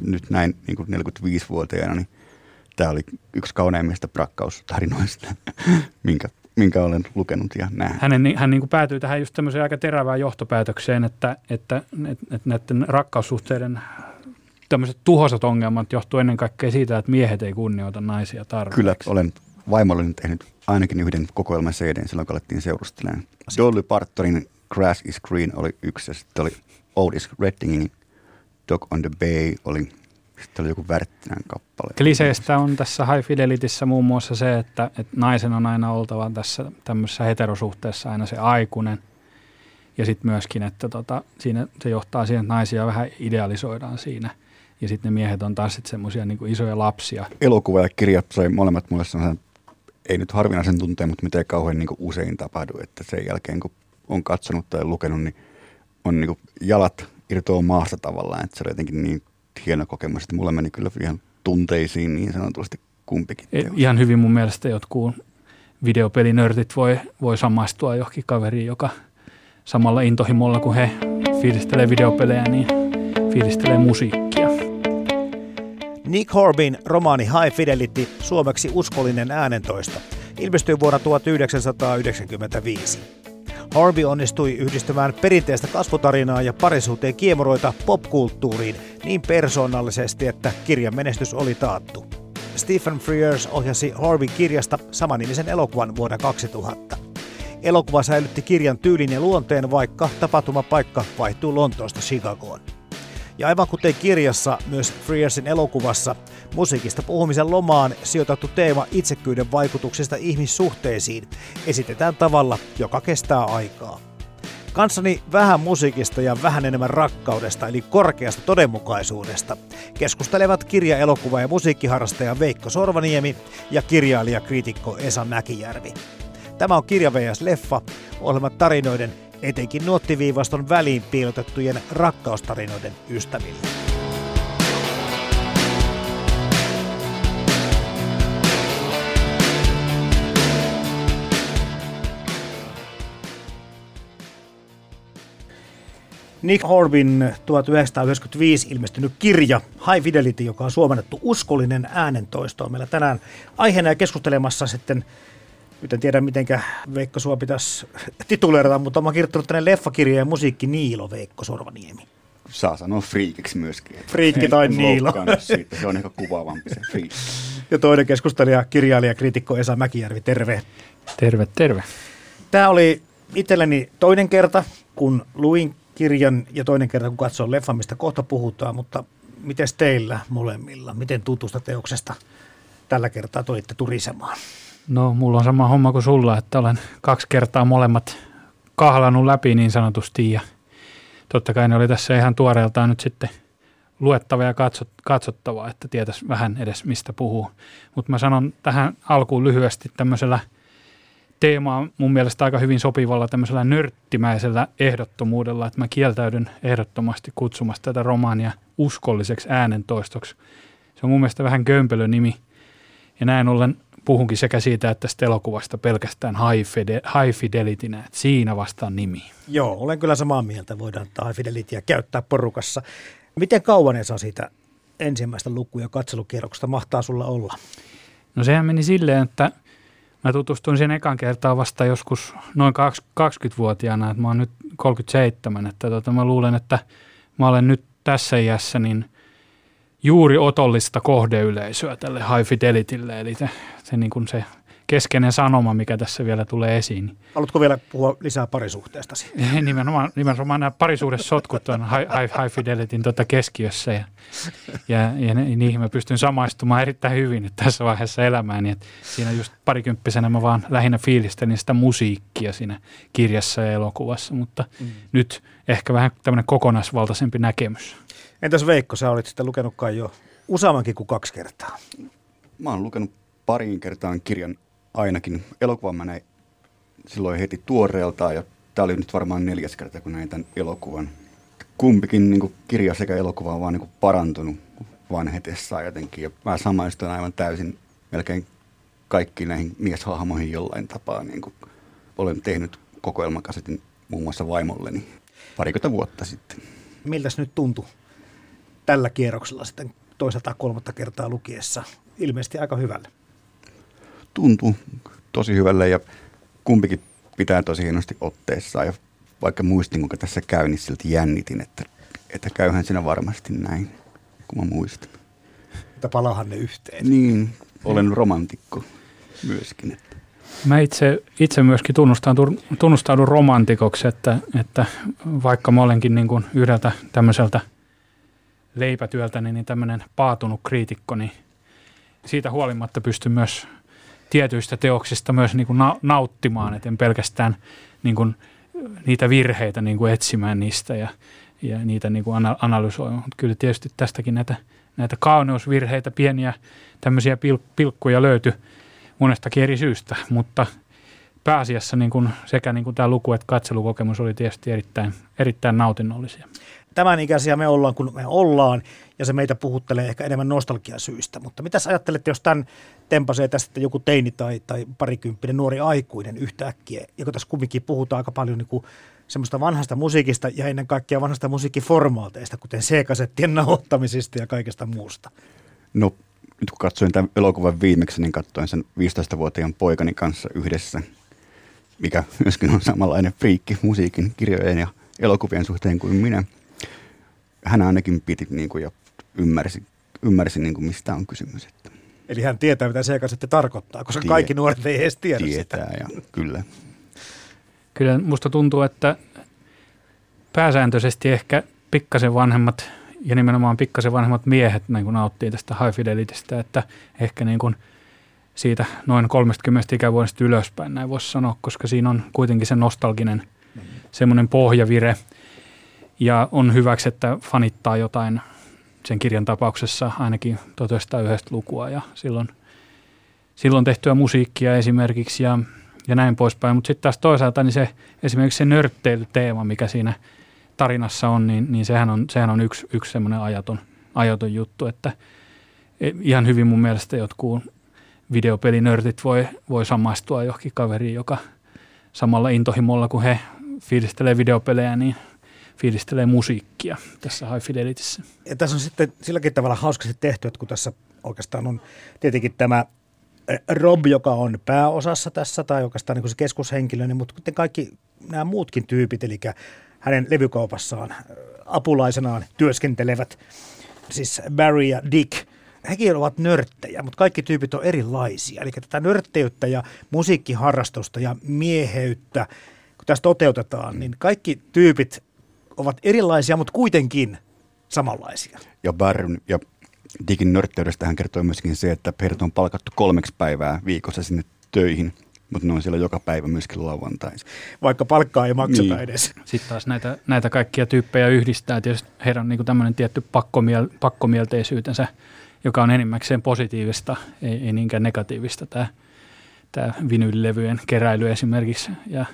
Nyt näin niin kuin 45-vuotiaana, niin tämä oli yksi kauneimmista rakkaustarinoista, minkä, minkä olen lukenut ja nähnyt. Hänen, hän niin kuin päätyy tähän just tämmöiseen aika terävään johtopäätökseen, että, että, että, että näiden rakkaussuhteiden tämmöiset tuhosat ongelmat johtuu ennen kaikkea siitä, että miehet ei kunnioita naisia tarpeeksi. Kyllä, olen vaimolleni tehnyt ainakin yhden kokoelman CD silloin, kun alettiin seurustelemaan. Dolly Partonin Grass is Green oli yksi ja sitten oli Otis Reddingin Dog on the Bay oli sitten oli joku Värttinän kappale. Kliseistä on tässä High Fidelityssä muun muassa se, että, että naisen on aina oltava tässä tämmöisessä heterosuhteessa aina se aikuinen. Ja sitten myöskin, että tota, siinä se johtaa siihen, että naisia vähän idealisoidaan siinä. Ja sitten ne miehet on taas sitten semmoisia niin isoja lapsia. Elokuva ja kirja sai molemmat mulle sellaisen, ei nyt harvinaisen tunteen, mutta mitä kauhean niin usein tapahdu, että sen jälkeen kun on katsonut tai lukenut, niin on niin jalat irtoaa maasta tavallaan, että se oli jotenkin niin hieno kokemus, että mulle meni kyllä ihan tunteisiin niin sanotusti kumpikin. E, ihan hyvin mun mielestä jotkut videopelinörtit voi, voi samaistua johonkin kaveriin, joka samalla intohimolla kuin he fiilistelee videopelejä, niin fiilistelee musiikkia. Nick Horbin romaani High Fidelity, suomeksi uskollinen äänentoista, ilmestyi vuonna 1995. Harvey onnistui yhdistämään perinteistä kasvutarinaa ja parisuhteen kiemuroita popkulttuuriin niin persoonallisesti, että kirjan menestys oli taattu. Stephen Frears ohjasi Harvey kirjasta samanimisen elokuvan vuonna 2000. Elokuva säilytti kirjan tyylin ja luonteen, vaikka tapahtumapaikka vaihtuu Lontoosta Chicagoon. Ja aivan kuten kirjassa, myös Frearsin elokuvassa musiikista puhumisen lomaan sijoitettu teema itsekyyden vaikutuksista ihmissuhteisiin esitetään tavalla, joka kestää aikaa. Kanssani vähän musiikista ja vähän enemmän rakkaudesta, eli korkeasta todenmukaisuudesta, keskustelevat kirja, elokuva ja musiikkiharrastaja Veikko Sorvaniemi ja kirjailija kriitikko Esa Mäkijärvi. Tämä on Kirja vs. Leffa, ohjelma tarinoiden etenkin nuottiviivaston väliin piilotettujen rakkaustarinoiden ystäville. Nick Horbin 1995 ilmestynyt kirja High Fidelity, joka on suomennettu uskollinen äänentoisto, on meillä tänään aiheena ja keskustelemassa sitten nyt en tiedä, miten Veikko sua pitäisi tituleerata, mutta mä kirjoittanut tänne leffakirja ja musiikki Niilo Veikko Sorvaniemi. Saa sanoa friikiksi myöskin. Friikki tai Niilo. Siitä. Se on ehkä kuvaavampi se friikki. Ja toinen keskustelija, kirjailija, kriitikko Esa Mäkijärvi, terve. Terve, terve. Tämä oli itselleni toinen kerta, kun luin kirjan ja toinen kerta, kun katsoin leffa, mistä kohta puhutaan, mutta miten teillä molemmilla, miten tutusta teoksesta tällä kertaa tulitte turisemaan? No, mulla on sama homma kuin sulla, että olen kaksi kertaa molemmat kahlanut läpi niin sanotusti ja totta kai ne oli tässä ihan tuoreeltaan nyt sitten luettava ja katsot, katsottava, että tietäisi vähän edes mistä puhuu. Mutta mä sanon tähän alkuun lyhyesti tämmöisellä teemaa mun mielestä aika hyvin sopivalla tämmöisellä nörttimäisellä ehdottomuudella, että mä kieltäydyn ehdottomasti kutsumasta tätä romaania uskolliseksi äänentoistoksi. Se on mun mielestä vähän kömpelö nimi ja näin ollen puhunkin sekä siitä että tästä elokuvasta pelkästään high, fide, high fidelitynä, että siinä vastaan nimi. Joo, olen kyllä samaa mieltä, voidaan high fidelityä käyttää porukassa. Miten kauan saa siitä ensimmäistä luku- ja katselukierroksesta mahtaa sulla olla? No sehän meni silleen, että mä tutustuin sen ekan kertaa vasta joskus noin 20-vuotiaana, että mä oon nyt 37, että tota, mä luulen, että mä olen nyt tässä iässä niin – juuri otollista kohdeyleisöä tälle High Fidelitylle, eli se, se, niin kuin se keskeinen sanoma, mikä tässä vielä tulee esiin. Haluatko vielä puhua lisää parisuhteestasi? nimenomaan, nimenomaan nämä parisuudessotkut on High, high, high Fidelityn tuota keskiössä ja, ja, ja niihin mä pystyn samaistumaan erittäin hyvin nyt tässä vaiheessa elämääni. Että siinä just parikymppisenä mä vaan lähinnä fiilistelin sitä musiikkia siinä kirjassa ja elokuvassa, mutta mm. nyt ehkä vähän tämmöinen kokonaisvaltaisempi näkemys. Entäs Veikko, sä olit sitten lukenutkaan jo useammankin kuin kaksi kertaa? Mä oon lukenut pariin kertaan kirjan ainakin. Elokuvan mä näin silloin heti tuoreeltaan ja tämä oli nyt varmaan neljäs kerta, kun näin tämän elokuvan. Kumpikin niin kirja sekä elokuva on vaan niin parantunut vanhetessaan jotenkin. Ja mä samaistun aivan täysin melkein kaikki näihin mieshahmoihin jollain tapaa. Niin kuin olen tehnyt kokoelmakasetin muun muassa vaimolleni parikymmentä vuotta sitten. Miltäs nyt tuntui tällä kierroksella sitten toisaalta kolmatta kertaa lukiessa? Ilmeisesti aika hyvälle. Tuntuu tosi hyvälle ja kumpikin pitää tosi hienosti otteessa. Ja vaikka muistin, kuinka tässä käy, niin silti jännitin, että, että käyhän siinä varmasti näin, kun mä muistan. Että palahan ne yhteen. Niin, olen romantikko myöskin. Että. Mä itse, itse myöskin tunnustaudun, tunnustaudun romantikoksi, että, että vaikka mä olenkin niin kuin yhdeltä tämmöiseltä leipätyöltä, niin tämmöinen paatunut kriitikko, niin siitä huolimatta pystyn myös tietyistä teoksista myös niin kuin nauttimaan, että en pelkästään niin kuin niitä virheitä niin kuin etsimään niistä ja, ja niitä niin kuin analysoimaan. Kyllä tietysti tästäkin näitä, näitä kauneusvirheitä, pieniä tämmöisiä pil, pilkkuja löytyi monestakin eri syystä, mutta pääasiassa niin kuin sekä niin kuin tämä luku- että katselukokemus oli tietysti erittäin, erittäin nautinnollisia tämän ikäisiä me ollaan, kun me ollaan, ja se meitä puhuttelee ehkä enemmän nostalgiasyistä. Mutta mitä ajattelette, jos tämän tempasee tästä joku teini tai, tai parikymppinen nuori aikuinen yhtäkkiä, ja kun tässä kumminkin puhutaan aika paljon niin kuin semmoista vanhasta musiikista ja ennen kaikkea vanhasta musiikkiformaateista, kuten C-kasettien nauhoittamisista ja kaikesta muusta? No nyt kun katsoin tämän elokuvan viimeksi, niin katsoin sen 15-vuotiaan poikani kanssa yhdessä, mikä myöskin on samanlainen friikki musiikin, kirjojen ja elokuvien suhteen kuin minä – hän ainakin piti niin kuin, ja ymmärsi, ymmärsi niin kuin, mistä on kysymys. Että. Eli hän tietää, mitä se sitten tarkoittaa, koska Tie- kaikki nuoret ei edes tiedä Tietää, sitä. ja kyllä. Kyllä musta tuntuu, että pääsääntöisesti ehkä pikkasen vanhemmat ja nimenomaan pikkasen vanhemmat miehet niin kuin nauttii tästä high fidelitistä, että ehkä niin kuin siitä noin 30 ikävuodesta ylöspäin näin voisi sanoa, koska siinä on kuitenkin se nostalginen mm. semmoinen pohjavire – ja on hyväksi, että fanittaa jotain sen kirjan tapauksessa ainakin 1901 lukua ja silloin, silloin tehtyä musiikkia esimerkiksi ja, ja näin poispäin. Mutta sitten taas toisaalta niin se, esimerkiksi se nörtteilyteema, mikä siinä tarinassa on, niin, niin sehän on, sehän on yksi, yksi semmoinen ajaton, ajaton juttu, että e, ihan hyvin mun mielestä jotkut videopelinörtit voi, voi samaistua johonkin kaveriin, joka samalla intohimolla kuin he fiilistelee videopelejä, niin fiilistelee musiikkia tässä High Fidelitissä. Ja tässä on sitten silläkin tavalla hauskasti tehty, että kun tässä oikeastaan on tietenkin tämä Rob, joka on pääosassa tässä, tai oikeastaan niin se keskushenkilö, niin, mutta kuten kaikki nämä muutkin tyypit, eli hänen levykaupassaan apulaisenaan työskentelevät, siis Barry ja Dick, hekin ovat nörttejä, mutta kaikki tyypit on erilaisia. Eli tätä nörtteyttä ja musiikkiharrastusta ja mieheyttä, kun tässä toteutetaan, niin kaikki tyypit ovat erilaisia, mutta kuitenkin samanlaisia. Ja Barryn ja Digin nörtteydestä hän kertoi myöskin se, että heidät on palkattu kolmeksi päivää viikossa sinne töihin, mutta ne on siellä joka päivä myöskin lauantaisin. Vaikka palkkaa ei makseta niin. edes. Sitten taas näitä, näitä kaikkia tyyppejä yhdistää tietysti heidän niin tämmöinen tietty pakkomiel, pakkomielteisyytensä, joka on enimmäkseen positiivista, ei, ei niinkään negatiivista tämä, tämä vinyylilevyjen keräily esimerkiksi ja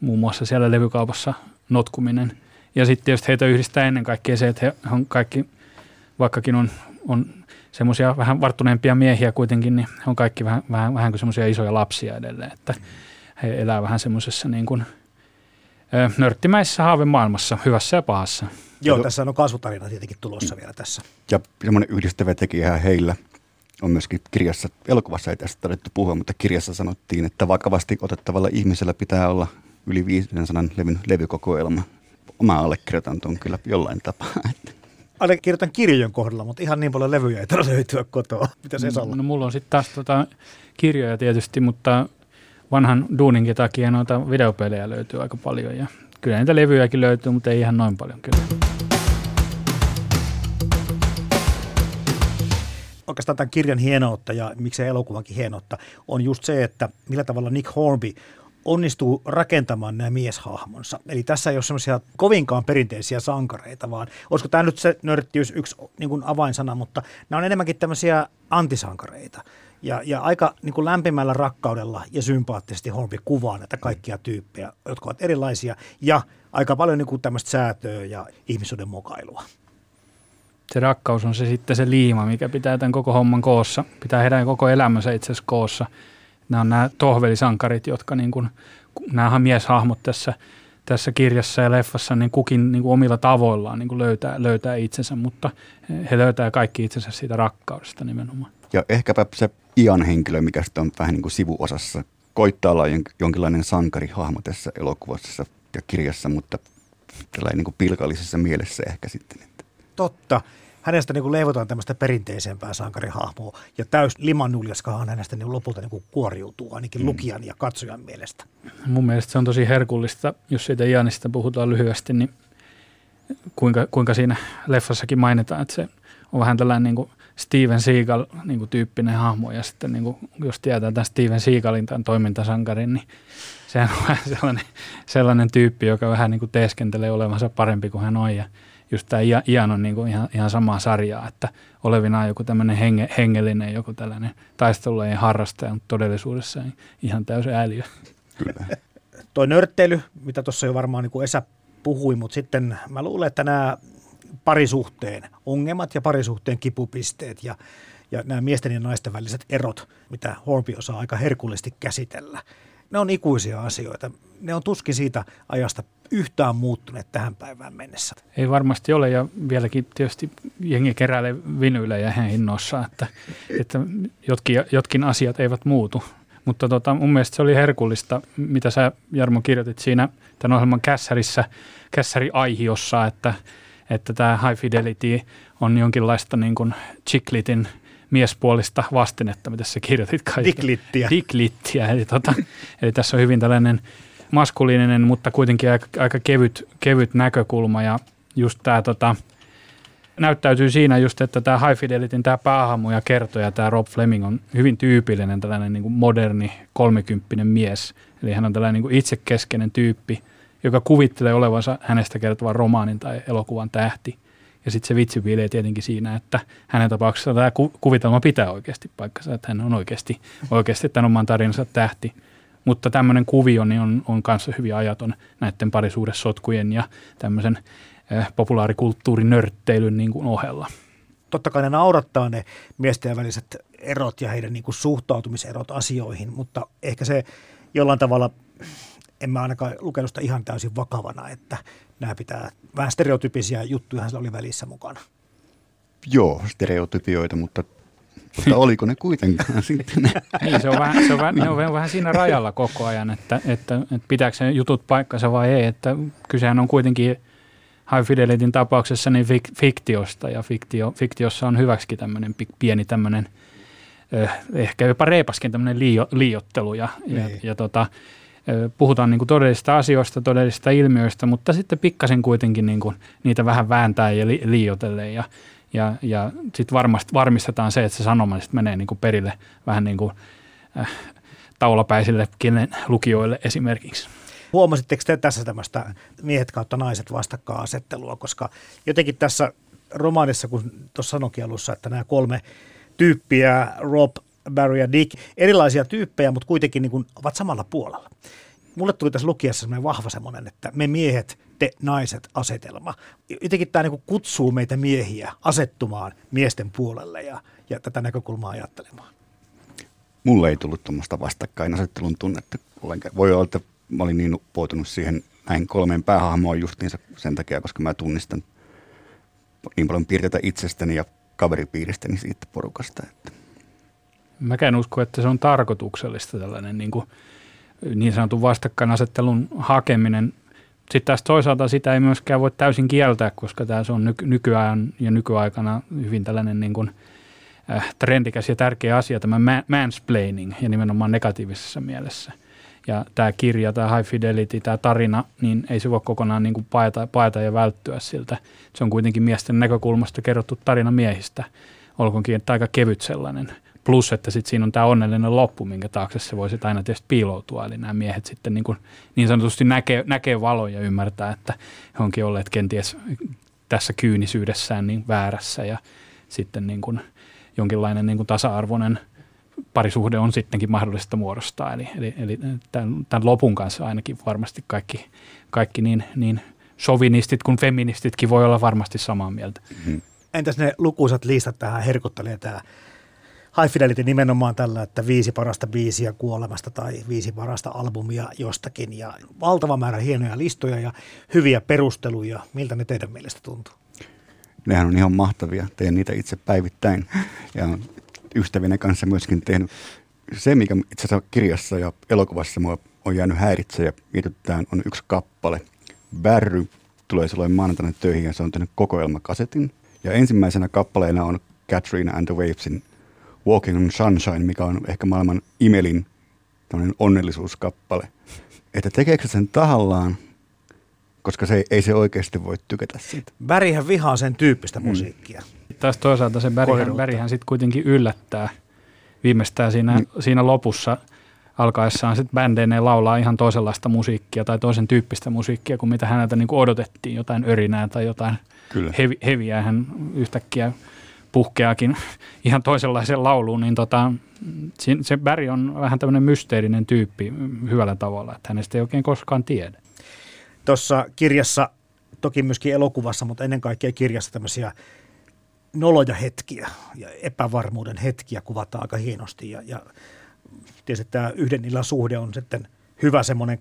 muun muassa siellä levykaupassa notkuminen – ja sitten tietysti heitä yhdistää ennen kaikkea se, että he on kaikki, vaikkakin on, on semmoisia vähän varttuneempia miehiä kuitenkin, niin he on kaikki vähän, vähän, vähän kuin semmoisia isoja lapsia edelleen, että he elää vähän semmoisessa niin kuin, nörttimäisessä haavemaailmassa, hyvässä ja pahassa. Joo, tässä on kasvutarina tietenkin tulossa vielä tässä. Ja semmoinen yhdistävä tekijä heillä on myöskin kirjassa, elokuvassa ei tästä todettu puhua, mutta kirjassa sanottiin, että vakavasti otettavalla ihmisellä pitää olla yli 500 levyn levykokoelma mä allekirjoitan tuon kyllä jollain tapaa. Allekirjoitan kirjojen kohdalla, mutta ihan niin paljon levyjä ei tarvitse löytyä kotoa. Mitä se no, no mulla on sitten taas tota kirjoja tietysti, mutta vanhan duuninkin takia noita videopelejä löytyy aika paljon ja kyllä niitä levyjäkin löytyy, mutta ei ihan noin paljon kyllä. Oikeastaan tämän kirjan hienoutta ja miksei elokuvankin hienoutta on just se, että millä tavalla Nick Hornby onnistuu rakentamaan nämä mieshahmonsa. Eli tässä ei ole semmoisia kovinkaan perinteisiä sankareita, vaan olisiko tämä nyt se nörttiys yksi niin kuin avainsana, mutta nämä on enemmänkin tämmöisiä antisankareita. Ja, ja aika niin kuin lämpimällä rakkaudella ja sympaattisesti Hornby kuvaa näitä kaikkia tyyppejä, jotka ovat erilaisia ja aika paljon niin kuin tämmöistä säätöä ja ihmisyyden mokailua. Se rakkaus on se sitten se liima, mikä pitää tämän koko homman koossa. Pitää heidän koko elämänsä itse asiassa koossa. Nämä on nämä tohvelisankarit, jotka niin kuin, nämä mieshahmot tässä, tässä kirjassa ja leffassa, niin kukin niin kuin omilla tavoillaan niin kuin löytää, löytää itsensä, mutta he löytää kaikki itsensä siitä rakkaudesta nimenomaan. Ja ehkäpä se Ian henkilö, mikä sitten on vähän niin kuin sivuosassa, koittaa olla jonkinlainen sankarihahmo tässä elokuvassa ja kirjassa, mutta tällainen niin kuin pilkallisessa mielessä ehkä sitten. Totta. Hänestä niin kuin leivotaan tämmöistä perinteisempää sankarihahmoa ja täys limannuljaskahan hänestä niin lopulta niin kuin kuoriutuu ainakin mm. lukijan ja katsojan mielestä. Mun mielestä se on tosi herkullista, jos siitä Ianista puhutaan lyhyesti, niin kuinka, kuinka siinä leffassakin mainitaan, että se on vähän tällainen niin kuin Steven Seagal niin kuin tyyppinen hahmo ja sitten niin kuin, jos tietää tämän Steven Seagalin tämän toimintasankarin, niin sehän on vähän sellainen, sellainen tyyppi, joka vähän niin kuin teeskentelee olevansa parempi kuin hän on ja just tämä Ian on niin kuin ihan, ihan samaa sarjaa, että olevinaan joku tämmöinen henge, hengellinen, joku tällainen taistelulajien harrastaja, mutta todellisuudessa ihan täysin. Kyllä. Toi nörtteily, mitä tuossa jo varmaan niin kuin Esa puhui, mutta sitten mä luulen, että nämä parisuhteen ongelmat ja parisuhteen kipupisteet ja, ja nämä miesten ja naisten väliset erot, mitä Horby osaa aika herkullisesti käsitellä. Ne on ikuisia asioita. Ne on tuskin siitä ajasta yhtään muuttuneet tähän päivään mennessä. Ei varmasti ole ja vieläkin tietysti jengi keräilee vinyylejä hinnoissa, että, että jotkin, jotkin asiat eivät muutu. Mutta tota, mun mielestä se oli herkullista, mitä sä Jarmo kirjoitit siinä tämän ohjelman kässärissä, kässäri-aihiossa, että – että tämä High Fidelity on jonkinlaista niin kuin Chicklitin miespuolista vastinetta, mitä sä kirjoitit kai. Diklittiä. Diklittiä, eli, tota, eli tässä on hyvin tällainen maskuliininen, mutta kuitenkin aika, aika kevyt, kevyt näkökulma ja just tämä tota, näyttäytyy siinä just, että tämä High Fidelityn tämä päähahmo ja kertoja, tämä Rob Fleming on hyvin tyypillinen tällainen niin kuin moderni kolmekymppinen mies. Eli hän on tällainen niin kuin itsekeskeinen tyyppi, joka kuvittelee olevansa hänestä kertovan romaanin tai elokuvan tähti. Ja sitten se vitsi piilee tietenkin siinä, että hänen tapauksessa tämä kuvitelma pitää oikeasti paikkansa, että hän on oikeasti, oikeasti tämän oman tarinansa tähti. Mutta tämmöinen kuvio niin on, on kanssa hyvin ajaton näiden parisuudessotkujen ja tämmöisen äh, populaarikulttuurin nörtteilyn niin kuin ohella. Totta kai ne naurattaa ne miesten väliset erot ja heidän niin kuin suhtautumiserot asioihin, mutta ehkä se jollain tavalla en mä ainakaan lukenut sitä ihan täysin vakavana, että nämä pitää, vähän stereotypisia juttuja sillä oli välissä mukana. Joo, stereotypioita, mutta, mutta oliko ne kuitenkaan sitten? niin, se on, vähän, se, on vähän, ne on vähän siinä rajalla koko ajan, että, että, että pitääkö se jutut paikkansa vai ei, että kysehän on kuitenkin High Fidelityn tapauksessa niin fik, fiktiosta ja fiktio, fiktiossa on hyväksikin tämmöinen pieni tämmöinen ehkä jopa reipaskin tämmöinen liio, liiottelu ja, ja, niin. ja tota, puhutaan niin kuin todellisista asioista, todellisista ilmiöistä, mutta sitten pikkasen kuitenkin niin kuin niitä vähän vääntää ja li, liioitellen ja, ja, ja sitten varmistetaan se, että se sanoma sitten menee niin kuin perille vähän niin kuin äh, taulapäisille lukijoille esimerkiksi. Huomasitteko te tässä tämmöistä miehet kautta naiset vastakkainasettelua, koska jotenkin tässä romaanissa, kun tuossa sanokin alussa, että nämä kolme tyyppiä, Rob, Barry ja Dick, erilaisia tyyppejä, mutta kuitenkin niin kuin ovat samalla puolella. Mulle tuli tässä lukiessa semmoinen vahva semmoinen, että me miehet, te naiset asetelma. Jotenkin tämä niin kuin kutsuu meitä miehiä asettumaan miesten puolelle ja, ja tätä näkökulmaa ajattelemaan. Mulle ei tullut tuommoista vastakkainasettelun tunnetta ollenkaan. Voi olla, että mä olin niin uppoutunut siihen näin kolmeen päähahmoon justiinsa sen takia, koska mä tunnistan niin paljon piirteitä itsestäni ja kaveripiiristäni siitä porukasta. Että Mäkään usko, että se on tarkoituksellista tällainen niin, kuin, niin sanotun vastakkainasettelun hakeminen. Sitten taas toisaalta sitä ei myöskään voi täysin kieltää, koska tämä on nyky- nykyään ja nykyaikana hyvin tällainen niin kuin, äh, trendikäs ja tärkeä asia, tämä mansplaining ja nimenomaan negatiivisessa mielessä. Ja tämä kirja, tämä High Fidelity, tämä tarina, niin ei se voi kokonaan niin kuin paeta, paeta ja välttyä siltä. Se on kuitenkin miesten näkökulmasta kerrottu tarina miehistä, olkoonkin että aika kevyt sellainen – Plus, että sitten siinä on tämä onnellinen loppu, minkä taakse se voisi aina tietysti piiloutua. Eli nämä miehet sitten niin, kuin, niin sanotusti näkee, näkee valoja ja ymmärtää, että he onkin olleet kenties tässä kyynisyydessään niin väärässä ja sitten niin kuin jonkinlainen niin kuin tasa-arvoinen parisuhde on sittenkin mahdollista muodostaa. Eli, eli, eli tämän, tämän lopun kanssa ainakin varmasti kaikki, kaikki niin, niin sovinistit kuin feministitkin voi olla varmasti samaa mieltä. Mm-hmm. Entäs ne lukuisat listat tähän herkuttelee tämä High Fidelity nimenomaan tällä, että viisi parasta biisiä kuolemasta tai viisi parasta albumia jostakin ja valtava määrä hienoja listoja ja hyviä perusteluja. Miltä ne teidän mielestä tuntuu? Nehän on ihan mahtavia. Teen niitä itse päivittäin ja ystävien kanssa myöskin tehnyt. Se, mikä itse asiassa kirjassa ja elokuvassa mua on jäänyt häiritse ja mietitään, on yksi kappale. Bärry tulee silloin maanantaina töihin ja se on tehnyt kokoelmakasetin. Ja ensimmäisenä kappaleena on Catherine and the Wavesin Walking on Sunshine, mikä on ehkä maailman imelin onnellisuuskappale. Että tekeekö sen tahallaan, koska se, ei se oikeasti voi tykätä siitä. Värihän vihaa sen tyyppistä mm. musiikkia. Taas toisaalta se värihän, värihän sitten kuitenkin yllättää viimeistään siinä, mm. siinä lopussa alkaessaan sitten bändeineen laulaa ihan toisenlaista musiikkia tai toisen tyyppistä musiikkia kuin mitä häneltä niin odotettiin, jotain örinää tai jotain Kyllä. Heviä. Hän yhtäkkiä puhkeakin ihan toisenlaiseen lauluun, niin tota, se Barry on vähän tämmöinen mysteerinen tyyppi hyvällä tavalla, että hänestä ei oikein koskaan tiedä. Tuossa kirjassa, toki myöskin elokuvassa, mutta ennen kaikkea kirjassa tämmöisiä noloja hetkiä ja epävarmuuden hetkiä kuvataan aika hienosti. Ja, ja tietysti tämä yhden illan suhde on sitten hyvä semmoinen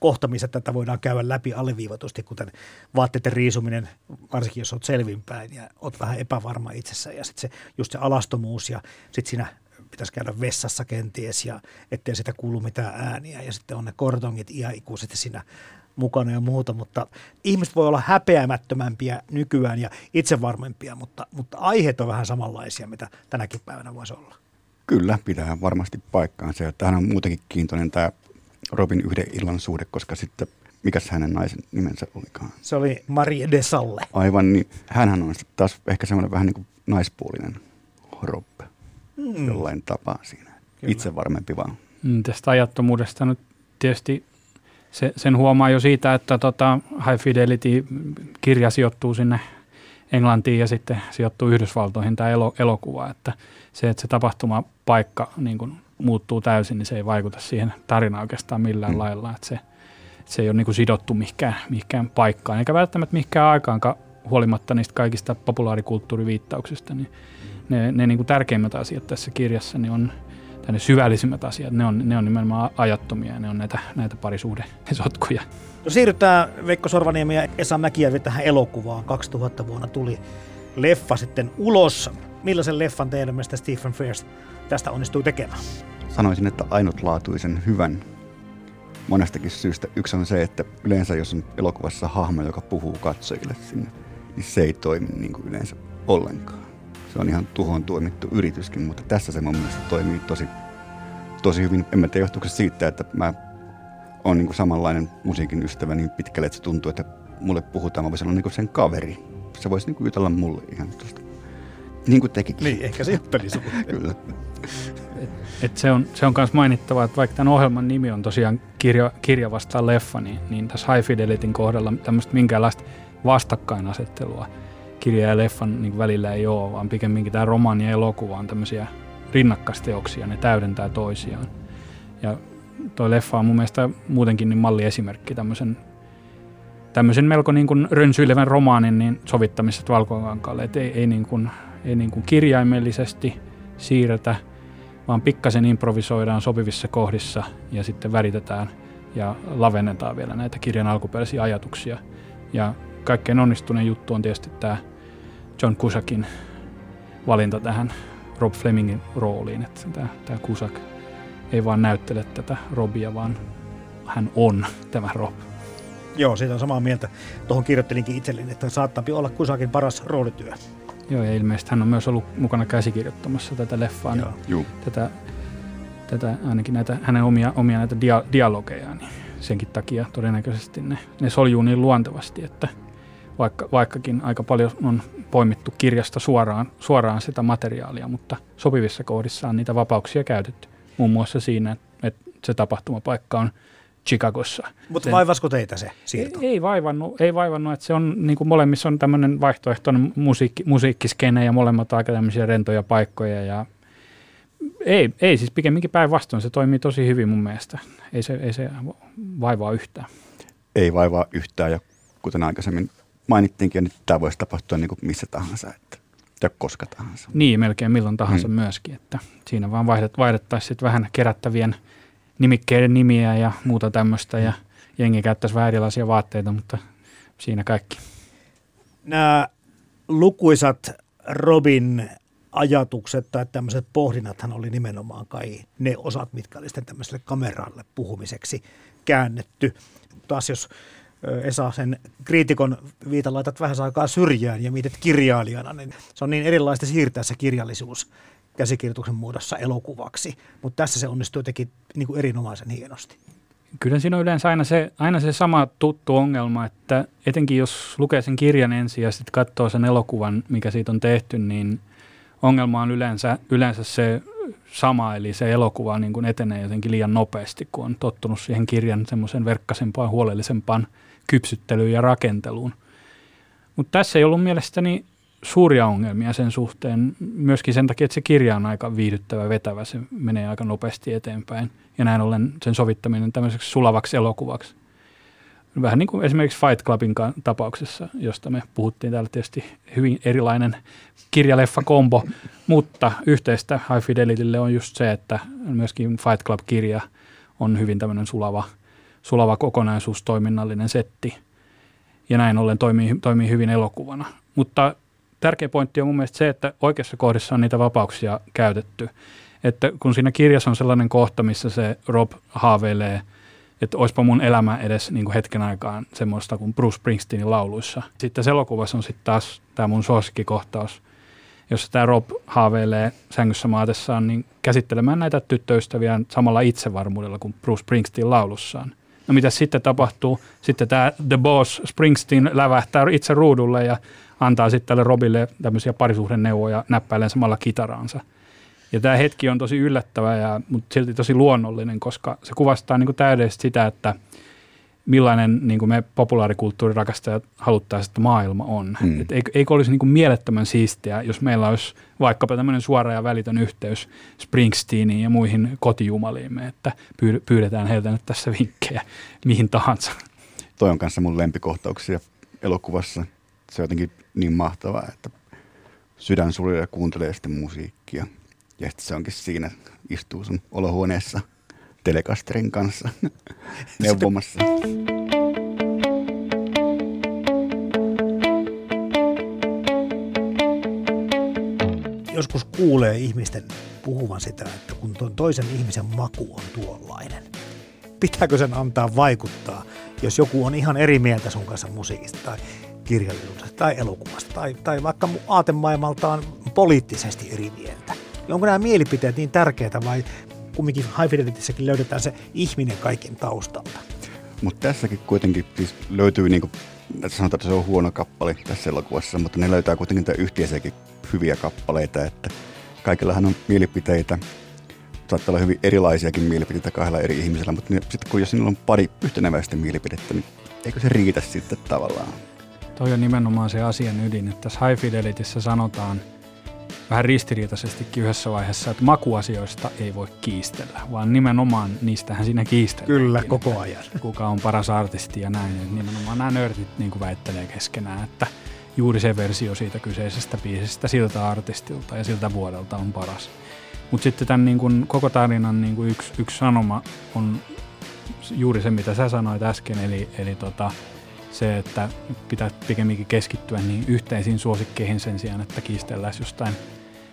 kohta, missä tätä voidaan käydä läpi alleviivatusti, kuten vaatteiden riisuminen, varsinkin jos olet selvinpäin ja olet vähän epävarma itsessä ja sitten se, just se alastomuus ja sitten siinä pitäisi käydä vessassa kenties ja ettei sitä kuulu mitään ääniä ja sitten on ne kortongit ihan ikuisesti siinä mukana ja muuta, mutta ihmiset voi olla häpeämättömämpiä nykyään ja itsevarmempia, mutta, mutta aiheet on vähän samanlaisia, mitä tänäkin päivänä voisi olla. Kyllä, pitää varmasti paikkaan se. Tähän on muutenkin kiintoinen tämä Robin yhden illan suhde, koska sitten, mikä hänen naisen nimensä olikaan? Se oli Marie de Salle. Aivan, niin hänhän on sitten taas ehkä semmoinen vähän niin kuin naispuolinen Roppe mm. jollain tapaa siinä. Kyllä. Itse varmempi vaan. Mm, tästä ajattomuudesta nyt tietysti se, sen huomaa jo siitä, että tota High Fidelity-kirja sijoittuu sinne Englantiin ja sitten sijoittuu Yhdysvaltoihin tämä elo, elokuva, että se, että se tapahtumapaikka niin kuin muuttuu täysin, niin se ei vaikuta siihen tarinaan oikeastaan millään mm. lailla, että se, se ei ole niin kuin sidottu mihinkään, mihinkään paikkaan, eikä välttämättä mihinkään aikaankaan huolimatta niistä kaikista populaarikulttuuriviittauksista, niin ne, ne niin kuin tärkeimmät asiat tässä kirjassa niin on tai ne syvällisimmät asiat, ne on, ne on nimenomaan ajattomia ja ne on näitä, näitä parisuhdesotkuja. No siirrytään Veikko Sorvaniemi ja Esa Mäkijärvi tähän elokuvaan. 2000 vuonna tuli leffa sitten ulos. Millaisen leffan teidän mielestä Stephen Frears tästä onnistui tekemään? Sanoisin, että ainutlaatuisen hyvän monestakin syystä. Yksi on se, että yleensä jos on elokuvassa hahmo, joka puhuu katsojille sinne, niin se ei toimi niin kuin yleensä ollenkaan. Se on ihan tuhon tuomittu yrityskin, mutta tässä se mun mielestä toimii tosi, tosi hyvin. En mä tiedä siitä, että mä oon niin samanlainen musiikin ystävä niin pitkälle, että se tuntuu, että mulle puhutaan, mä voisin olla niin sen kaveri. Se voisi niin jutella mulle ihan tuosta. Niin kuin tekikin. Niin, ehkä se jutteli Kyllä. Et, et se on, se on myös mainittava, että vaikka tämän ohjelman nimi on tosiaan kirja, kirja vastaan leffa, niin, niin tässä High Fidelityn kohdalla tämmöistä minkäänlaista vastakkainasettelua kirja ja leffan niin välillä ei ole, vaan pikemminkin tämä romaani ja elokuva on tämmöisiä rinnakkaisteoksia, ne täydentää toisiaan. Ja toi leffa on mun mielestä muutenkin niin malliesimerkki tämmöisen, tämmöisen melko niin kuin rönsyilevän romaanin niin sovittamisesta valkokankaalle, että ei, ei, niin kuin, ei niin kuin kirjaimellisesti siirretä, vaan pikkasen improvisoidaan sopivissa kohdissa ja sitten väritetään ja lavennetaan vielä näitä kirjan alkuperäisiä ajatuksia. Ja kaikkein onnistuneen juttu on tietysti tämä John Cusackin valinta tähän Rob Flemingin rooliin, että tämä, tämä Cusack ei vaan näyttele tätä Robia, vaan hän on tämä Rob. Joo, siitä on samaa mieltä. Tuohon kirjoittelinkin itselleni, että saattaa olla Kusakin paras roolityö. Joo, ja ilmeisesti hän on myös ollut mukana käsikirjoittamassa tätä leffaa. Niin Joo. Tätä, tätä, ainakin näitä hänen omia, omia näitä dia, dialogeja, niin senkin takia todennäköisesti ne, ne soljuu niin luontevasti, että vaikka, vaikkakin aika paljon on poimittu kirjasta suoraan, suoraan sitä materiaalia, mutta sopivissa kohdissa on niitä vapauksia käytetty. Muun muassa siinä, että se tapahtumapaikka on Chicagossa. Mutta vaivasko teitä se siirto? Ei, ei vaivannut, ei vaivannut, että se on niin kuin molemmissa on tämmöinen vaihtoehtoinen musiikki, musiikkiskene ja molemmat aika tämmöisiä rentoja paikkoja ja ei, ei siis pikemminkin päinvastoin, se toimii tosi hyvin mun mielestä. Ei se, ei se vaivaa yhtään. Ei vaivaa yhtään ja kuten aikaisemmin mainittiinkin, niin tämä voisi tapahtua niin kuin missä tahansa, että, ja koska tahansa. Niin, melkein milloin tahansa hmm. myöskin, että siinä vaan vaihdet, vaihdettaisiin sitten vähän kerättävien nimikkeiden nimiä ja muuta tämmöistä ja jengi käyttäisi vähän erilaisia vaatteita, mutta siinä kaikki. Nämä lukuisat Robin ajatukset tai tämmöiset pohdinnathan oli nimenomaan kai ne osat, mitkä oli sitten tämmöiselle kameralle puhumiseksi käännetty. Taas jos Esa sen kriitikon viita laitat vähän aikaa syrjään ja mietit kirjailijana, niin se on niin erilaista siirtää se kirjallisuus käsikirjoituksen muodossa elokuvaksi, mutta tässä se onnistui jotenkin niin kuin erinomaisen hienosti. Kyllä siinä on yleensä aina se, aina se sama tuttu ongelma, että etenkin jos lukee sen kirjan ensin ja sitten katsoo sen elokuvan, mikä siitä on tehty, niin ongelma on yleensä, yleensä se sama, eli se elokuva niin kuin etenee jotenkin liian nopeasti, kun on tottunut siihen kirjan semmoisen verkkaisempaan, huolellisempaan kypsyttelyyn ja rakenteluun. Mutta tässä ei ollut mielestäni suuria ongelmia sen suhteen, myöskin sen takia, että se kirja on aika viihdyttävä, vetävä, se menee aika nopeasti eteenpäin. Ja näin ollen sen sovittaminen tämmöiseksi sulavaksi elokuvaksi. Vähän niin kuin esimerkiksi Fight Clubin tapauksessa, josta me puhuttiin täällä tietysti hyvin erilainen kirjaleffa-kombo, mutta yhteistä High Fidelitylle on just se, että myöskin Fight Club-kirja on hyvin tämmöinen sulava, sulava kokonaisuus, toiminnallinen setti. Ja näin ollen toimii, toimii hyvin elokuvana. Mutta tärkeä pointti on mun mielestä se, että oikeassa kohdissa on niitä vapauksia käytetty. Että kun siinä kirjassa on sellainen kohta, missä se Rob haaveilee, että olisipa mun elämä edes niin kuin hetken aikaan semmoista kuin Bruce Springsteenin lauluissa. Sitten elokuvassa on sitten taas tämä mun suosikkikohtaus, jossa tämä Rob haaveilee sängyssä maatessaan niin käsittelemään näitä tyttöystäviä samalla itsevarmuudella kuin Bruce Springsteen laulussaan. No mitä sitten tapahtuu? Sitten tämä The Boss Springsteen lävähtää itse ruudulle ja antaa sitten tälle Robille tämmöisiä parisuhdenneuvoja näppäilen samalla kitaraansa. Ja tämä hetki on tosi yllättävä, ja, mutta silti tosi luonnollinen, koska se kuvastaa niin täydellisesti sitä, että millainen niin kuin me populaarikulttuurirakastajat haluttaisiin, että maailma on. Hmm. Et eikö, eikö olisi niin kuin mielettömän siistiä, jos meillä olisi vaikkapa tämmöinen suora ja välitön yhteys Springsteeniin ja muihin kotijumaliimme, että pyydetään heiltä nyt tässä vinkkejä mihin tahansa. Toi on kanssa mun lempikohtauksia elokuvassa. Se on jotenkin niin mahtavaa, että sydän ja kuuntelee sitten musiikkia. Ja sitten se onkin siinä, istuu sun olohuoneessa telekasterin kanssa neuvomassa. Joskus kuulee ihmisten puhuvan sitä, että kun tuon toisen ihmisen maku on tuollainen, pitääkö sen antaa vaikuttaa, jos joku on ihan eri mieltä sun kanssa musiikista tai kirjallisuudesta tai elokuvasta tai, tai vaikka aatemaailmaltaan poliittisesti eri mieltä. Onko nämä mielipiteet niin tärkeitä vai kumminkin High Fidelitissäkin löydetään se ihminen kaiken taustalta? Mutta tässäkin kuitenkin siis löytyy, niin kuin, sanotaan, että se on huono kappale tässä elokuvassa, mutta ne löytää kuitenkin yhteisiäkin hyviä kappaleita, että kaikillahan on mielipiteitä, saattaa olla hyvin erilaisiakin mielipiteitä kahdella eri ihmisellä, mutta sitten kun jos sinulla on pari yhteneväistä mielipidettä, niin eikö se riitä sitten tavallaan? Toi on nimenomaan se asian ydin, että tässä High Fidelityssä sanotaan vähän ristiriitaisestikin yhdessä vaiheessa, että makuasioista ei voi kiistellä, vaan nimenomaan niistähän siinä kiistellään. Kyllä, koko ajan. Kuka on paras artisti ja näin. Että nimenomaan nämä nörtit niin kuin väittelee keskenään, että juuri se versio siitä kyseisestä biisistä siltä artistilta ja siltä vuodelta on paras. Mutta sitten tämän niin kuin, koko tarinan niin yksi, yksi sanoma on juuri se, mitä sä sanoit äsken, eli, eli tota, se, että pitää pikemminkin keskittyä niin yhteisiin suosikkeihin sen sijaan, että kiistellään jostain,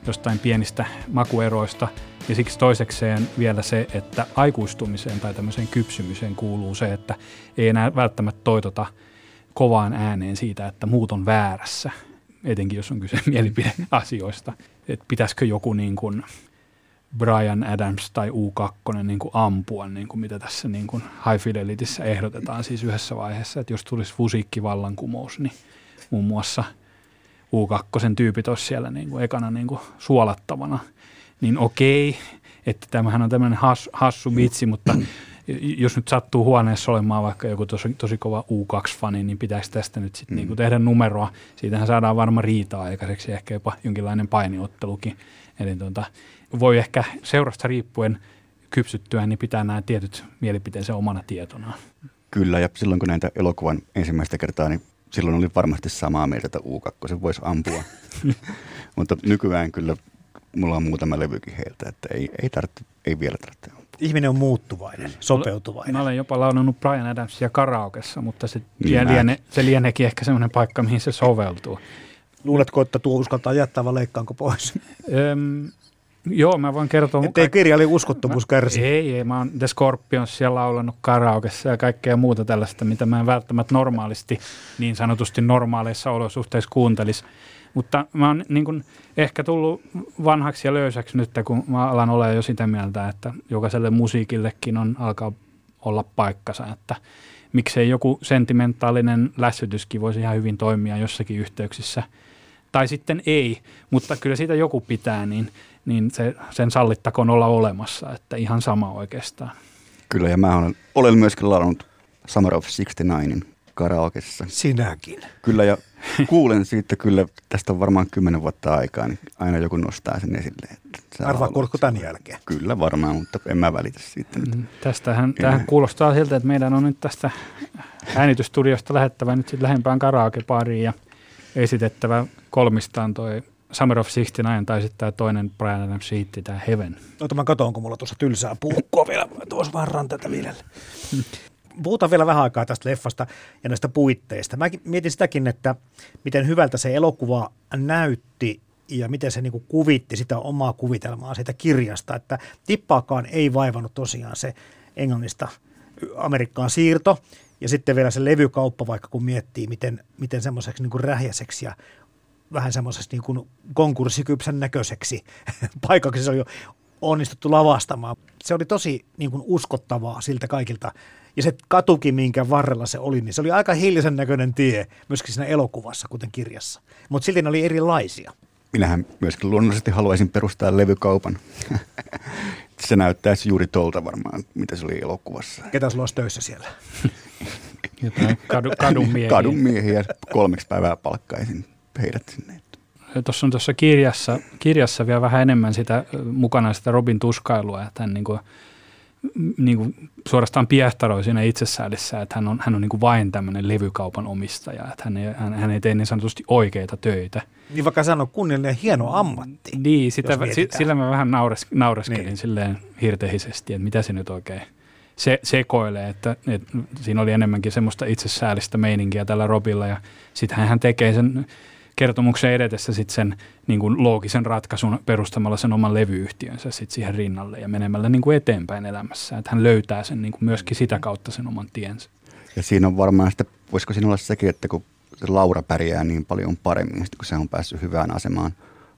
jostain pienistä makueroista. Ja siksi toisekseen vielä se, että aikuistumiseen tai tämmöiseen kypsymiseen kuuluu se, että ei enää välttämättä toitota kovaan ääneen siitä, että muut on väärässä, etenkin jos on kyse mielipideasioista. Että pitäisikö joku niin kuin Brian Adams tai U2 niin kuin ampua, niin kuin mitä tässä niin kuin High Fidelityssä ehdotetaan siis yhdessä vaiheessa, että jos tulisi musiikkivallankumous, niin muun muassa U2 tyypit olisi siellä niin kuin ekana niin kuin suolattavana, niin okei, että tämähän on tämmöinen has, hassu vitsi, mutta jos nyt sattuu huoneessa olemaan vaikka joku tosi, tosi kova U2-fani, niin pitäisi tästä nyt sitten mm. niin tehdä numeroa. Siitähän saadaan varma riitaa aikaiseksi, ehkä jopa jonkinlainen painiottelukin. Eli tuota, voi ehkä seurasta riippuen kypsyttyä, niin pitää nämä tietyt mielipiteensä omana tietonaan. Kyllä, ja silloin kun näitä elokuvan ensimmäistä kertaa, niin silloin oli varmasti samaa mieltä, että U2 voisi ampua. Mutta nykyään kyllä mulla on muutama levykin heiltä, että ei, ei, tarvitse, ei vielä tarvitse Ihminen on muuttuvainen, sopeutuvainen. Mä olen jopa laulannut Brian Adamsia karaokessa, mutta se, niin liene, se lieneekin ehkä semmoinen paikka, mihin se soveltuu. Luuletko, että tuo uskaltaa jättää vai leikkaanko pois? Öm, joo, mä voin kertoa. Että ei kirjaili uskottomuus kärsi. Ei, ei, mä oon The Scorpions siellä laulannut karaokessa ja kaikkea muuta tällaista, mitä mä en välttämättä normaalisti, niin sanotusti normaaleissa olosuhteissa kuuntelisi. Mutta mä oon niin kun ehkä tullut vanhaksi ja löysäksi nyt, kun mä alan olla jo sitä mieltä, että jokaiselle musiikillekin on alkaa olla paikkansa, että miksei joku sentimentaalinen lässytyskin voisi ihan hyvin toimia jossakin yhteyksissä. Tai sitten ei, mutta kyllä siitä joku pitää, niin, niin se, sen sallittakoon olla olemassa, että ihan sama oikeastaan. Kyllä, ja mä olen, olen myöskin laulannut Summer of 69 karaokessa. Sinäkin. Kyllä, ja kuulen siitä kyllä, tästä on varmaan kymmenen vuotta aikaa, niin aina joku nostaa sen esille. Arvaa kuulutko tämän jälkeen? Kyllä varmaan, mutta en mä välitä siitä nyt. Mm, tästähän, tähän kuulostaa siltä, että meidän on nyt tästä äänitystudiosta lähettävä nyt sitten lähempään karaokepariin ja esitettävä kolmistaan toi Summer of 69 tai sitten tämä toinen Brian Adams hitti, tämä Heaven. Ota mä katon, kun mulla tuossa tylsää puukkoa vielä tuossa varran tätä viljellä puhutaan vielä vähän aikaa tästä leffasta ja näistä puitteista. Mä mietin sitäkin, että miten hyvältä se elokuva näytti ja miten se niin kuvitti sitä omaa kuvitelmaa siitä kirjasta, että tippaakaan ei vaivannut tosiaan se Englannista Amerikkaan siirto ja sitten vielä se levykauppa, vaikka kun miettii, miten, miten semmoiseksi niin rähjäseksi ja vähän semmoiseksi niin kuin konkurssikypsän näköiseksi paikaksi se oli jo onnistuttu lavastamaan. Se oli tosi niin kuin uskottavaa siltä kaikilta ja se katukin, minkä varrella se oli, niin se oli aika hiljaisen näköinen tie myöskin siinä elokuvassa, kuten kirjassa. Mutta silti ne oli erilaisia. Minähän myöskin luonnollisesti haluaisin perustaa levykaupan. se näyttäisi juuri tolta varmaan, mitä se oli elokuvassa. Ketä sulla olisi töissä siellä? kadu, kadun miehiä. Kadun miehiä. Kolmeksi päivää palkkaisin heidät sinne. Tuossa on tuossa kirjassa, kirjassa vielä vähän enemmän sitä mukana sitä Robin tuskailua, että hän niin kuin – niin kuin suorastaan piehtaroi siinä itsesäädessä, että hän on, hän on niin kuin vain tämmöinen levykaupan omistaja, että hän ei, hän, hän ei tee niin sanotusti oikeita töitä. Niin vaikka sano kunniallinen hieno ammatti. Niin, sitä, sillä mä vähän naures, naureskelin niin. silleen hirtehisesti, että mitä se nyt oikein se, sekoilee, että, että siinä oli enemmänkin semmoista itsesäällistä meininkiä tällä Robilla ja sitten hän tekee sen kertomuksen edetessä sit sen niin kuin loogisen ratkaisun perustamalla sen oman levyyhtiönsä sit siihen rinnalle ja menemällä niin kuin eteenpäin elämässä. Että hän löytää sen niin kuin myöskin sitä kautta sen oman tiensä. Ja siinä on varmaan sitten, voisiko siinä olla sekin, että kun se Laura pärjää niin paljon paremmin, kun se on päässyt hyvään asemaan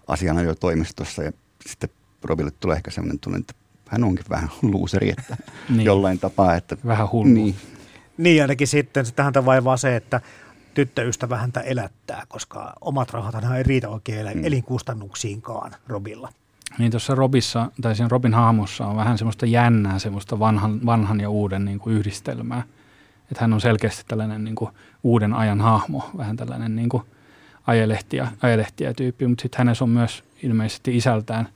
asiana jo toimistossa ja sitten Robille tulee ehkä sellainen tunne, että hän onkin vähän luuseri, että niin. jollain tapaa. Että, vähän hullu. Niin. niin ainakin sitten, häntä vaivaa se, että tyttöystävä häntä elättää, koska omat rahat ei riitä oikein mm. elinkustannuksiinkaan Robilla. Niin tuossa Robissa, tai siinä Robin hahmossa on vähän semmoista jännää, semmoista vanhan, vanhan ja uuden niin kuin yhdistelmää. Että hän on selkeästi tällainen niin kuin uuden ajan hahmo, vähän tällainen niin kuin ajelehtiä, ajelehtiä tyyppi, mutta sitten hänessä on myös ilmeisesti isältään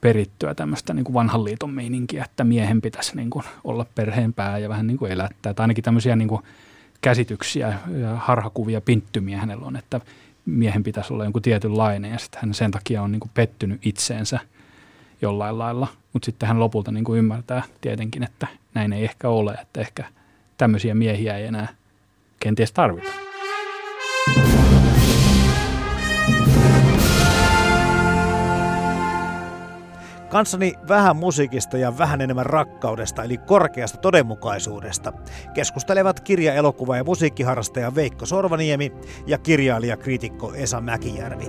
perittyä tämmöistä niin kuin vanhan liiton meininkiä, että miehen pitäisi niin kuin olla perheen pää ja vähän niin kuin elättää. Tai ainakin tämmöisiä niin kuin käsityksiä ja harhakuvia, pinttymiä hänellä on, että miehen pitäisi olla jonkun tietynlainen ja sitten hän sen takia on niin kuin pettynyt itseensä jollain lailla. Mutta sitten hän lopulta niin kuin ymmärtää tietenkin, että näin ei ehkä ole, että ehkä tämmöisiä miehiä ei enää kenties tarvita. Kanssani vähän musiikista ja vähän enemmän rakkaudesta, eli korkeasta todenmukaisuudesta. Keskustelevat kirja, elokuva ja musiikkiharrastaja Veikko Sorvaniemi ja kirjailija-kriitikko Esa Mäkijärvi.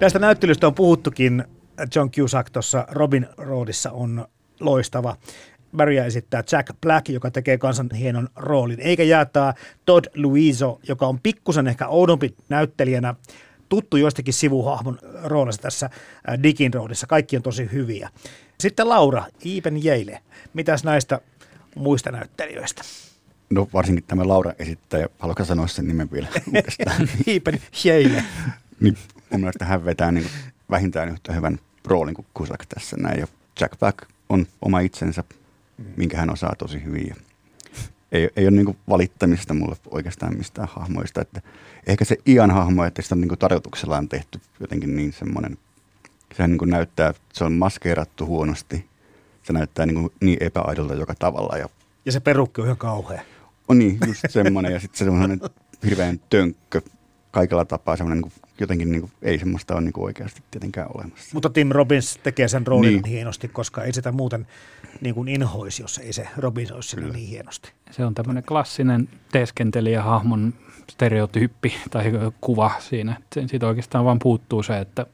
Näistä näyttelystä on puhuttukin. John Cusack tuossa Robin Roadissa on loistava. Barrya esittää Jack Black, joka tekee kansan hienon roolin, eikä jää tämä Todd Luiso, joka on pikkusen ehkä oudompi näyttelijänä, tuttu joistakin sivuhahmon roolista tässä äh, Dickin roolissa. Kaikki on tosi hyviä. Sitten Laura, Iipen Jeile. Mitäs näistä muista näyttelijöistä? No varsinkin tämä Laura esittäjä, haluatko sanoa sen nimen vielä uudestaan? Iipen Jeile. niin mun mielestä hän vetää niin vähintään yhtä hyvän roolin kuin Kusak tässä näin. Ja Jack Black on oma itsensä, minkä hän osaa tosi hyvin. Ja ei, ei ole niin valittamista mulle oikeastaan mistään hahmoista. Että ehkä se Ian hahmo, että sitä on niin tarjotuksella on tehty jotenkin niin semmoinen, sehän niin näyttää, se on maskeerattu huonosti. Se näyttää niin, niin epäaidolta joka tavalla. Ja, ja se perukki on ihan kauhea. On niin, just semmoinen. ja sitten se semmoinen hirveän tönkkö kaikella tapaa semmoinen niin jotenkin niin kuin, ei semmoista ole niin kuin oikeasti tietenkään olemassa. Mutta Tim Robbins tekee sen roolin niin. hienosti, koska ei sitä muuten niin kuin inhoisi, jos ei se Robbins olisi siinä niin hienosti. Se on tämmöinen klassinen teeskentelijähahmon stereotyyppi tai kuva siinä. Siitä oikeastaan vaan puuttuu se, että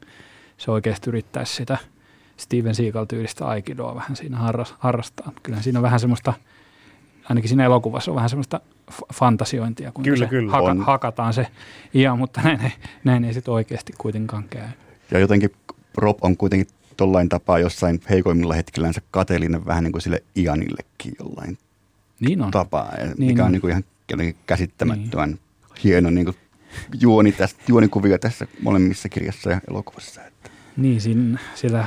se oikeasti yrittäisi sitä Steven Seagal-tyylistä aikidoa vähän siinä harrastaa. Kyllä siinä on vähän semmoista – ainakin siinä elokuvassa on vähän semmoista fantasiointia, kun kyllä, se kyllä, haka, hakataan se ia, mutta näin ei, näin ei sitten oikeasti kuitenkaan käy. Ja jotenkin Rob on kuitenkin tollain tapaa jossain heikoimmilla hetkillänsä kateellinen vähän niin kuin sille Ianillekin jollain niin on. tapaa, niin mikä on, on niin kuin ihan käsittämättömän niin. hieno niin kuin juoni tästä, juonikuvia tässä molemmissa kirjassa ja elokuvassa. Että. Niin, siinä, sillä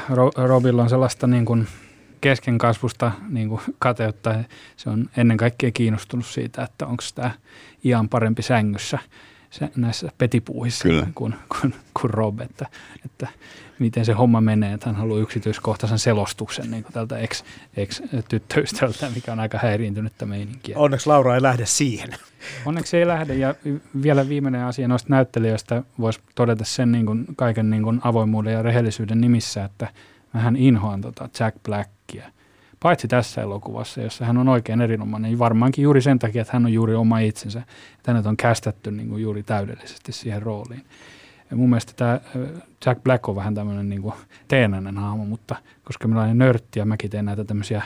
Robilla on sellaista niin kuin – keskenkasvusta niin kuin kateutta. Se on ennen kaikkea kiinnostunut siitä, että onko tämä ihan parempi sängyssä se, näissä petipuuhissa Kyllä. kuin, kuin, kuin Rob, että, että miten se homma menee. Että hän haluaa yksityiskohtaisen selostuksen niin kuin tältä ex, ex-tyttöystävältä, mikä on aika häiriintynyttä meininkiä. Onneksi Laura ei lähde siihen. Onneksi ei lähde ja vielä viimeinen asia noista näyttelijöistä voisi todeta sen niin kuin kaiken niin kuin avoimuuden ja rehellisyyden nimissä, että – Mähän inhoan tota Jack Blackia. Paitsi tässä elokuvassa, jossa hän on oikein erinomainen, niin varmaankin juuri sen takia, että hän on juuri oma itsensä. Että hänet on kästetty niin kuin juuri täydellisesti siihen rooliin. Ja mun mielestä tämä Jack Black on vähän tämmöinen niin kuin teenäinen hahmo, mutta koska minä olen nörtti ja mäkin teen näitä tämmöisiä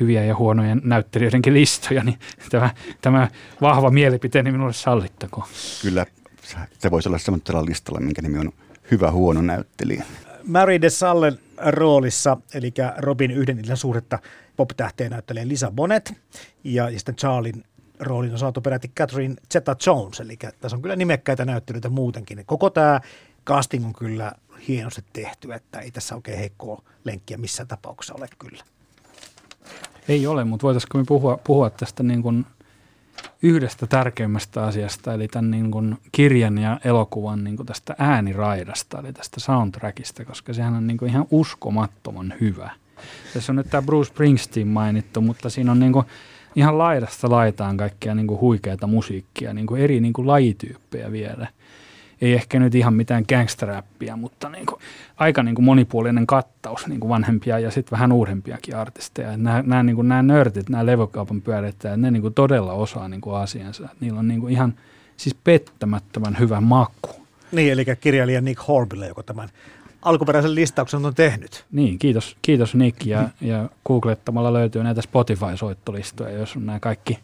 hyviä ja huonojen näyttelijöidenkin listoja, niin tämä, tämä vahva mielipiteeni minulle sallittako. Kyllä, se voisi olla semmoinen listalla, minkä nimi on hyvä huono näyttelijä. Mary de Sallen roolissa, eli Robin yhden illan suuretta pop-tähteen näyttelee Lisa Bonet, ja, ja sitten Charlin roolin on saatu peräti Catherine Zeta-Jones, eli tässä on kyllä nimekkäitä näyttelyitä muutenkin. Koko tämä casting on kyllä hienosti tehty, että ei tässä oikein heikkoa lenkkiä missään tapauksessa ole kyllä. Ei ole, mutta voitaisiinko me puhua, puhua tästä niin kuin yhdestä tärkeimmästä asiasta, eli tämän niin kuin kirjan ja elokuvan niin kuin tästä ääniraidasta, eli tästä soundtrackista, koska sehän on niin kuin ihan uskomattoman hyvä. Tässä on nyt tämä Bruce Springsteen mainittu, mutta siinä on niin kuin ihan laidasta laitaan kaikkea niin kuin huikeata musiikkia, niin kuin eri niin kuin lajityyppejä vielä ei ehkä nyt ihan mitään gangsteräppiä, mutta niin kuin, aika niin kuin monipuolinen kattaus niin kuin vanhempia ja sitten vähän uudempiakin artisteja. Nämä, nämä, niin kuin, nämä nörtit, nämä levykaupan pyörittäjät, ne niin kuin todella osaa niin kuin asiansa. Niillä on niin kuin ihan siis pettämättömän hyvä maku. Niin, eli kirjailija Nick Horbille, joka tämän alkuperäisen listauksen on tehnyt. Niin, kiitos, kiitos Nick. Ja, ja googlettamalla löytyy näitä Spotify-soittolistoja, jos on nämä kaikki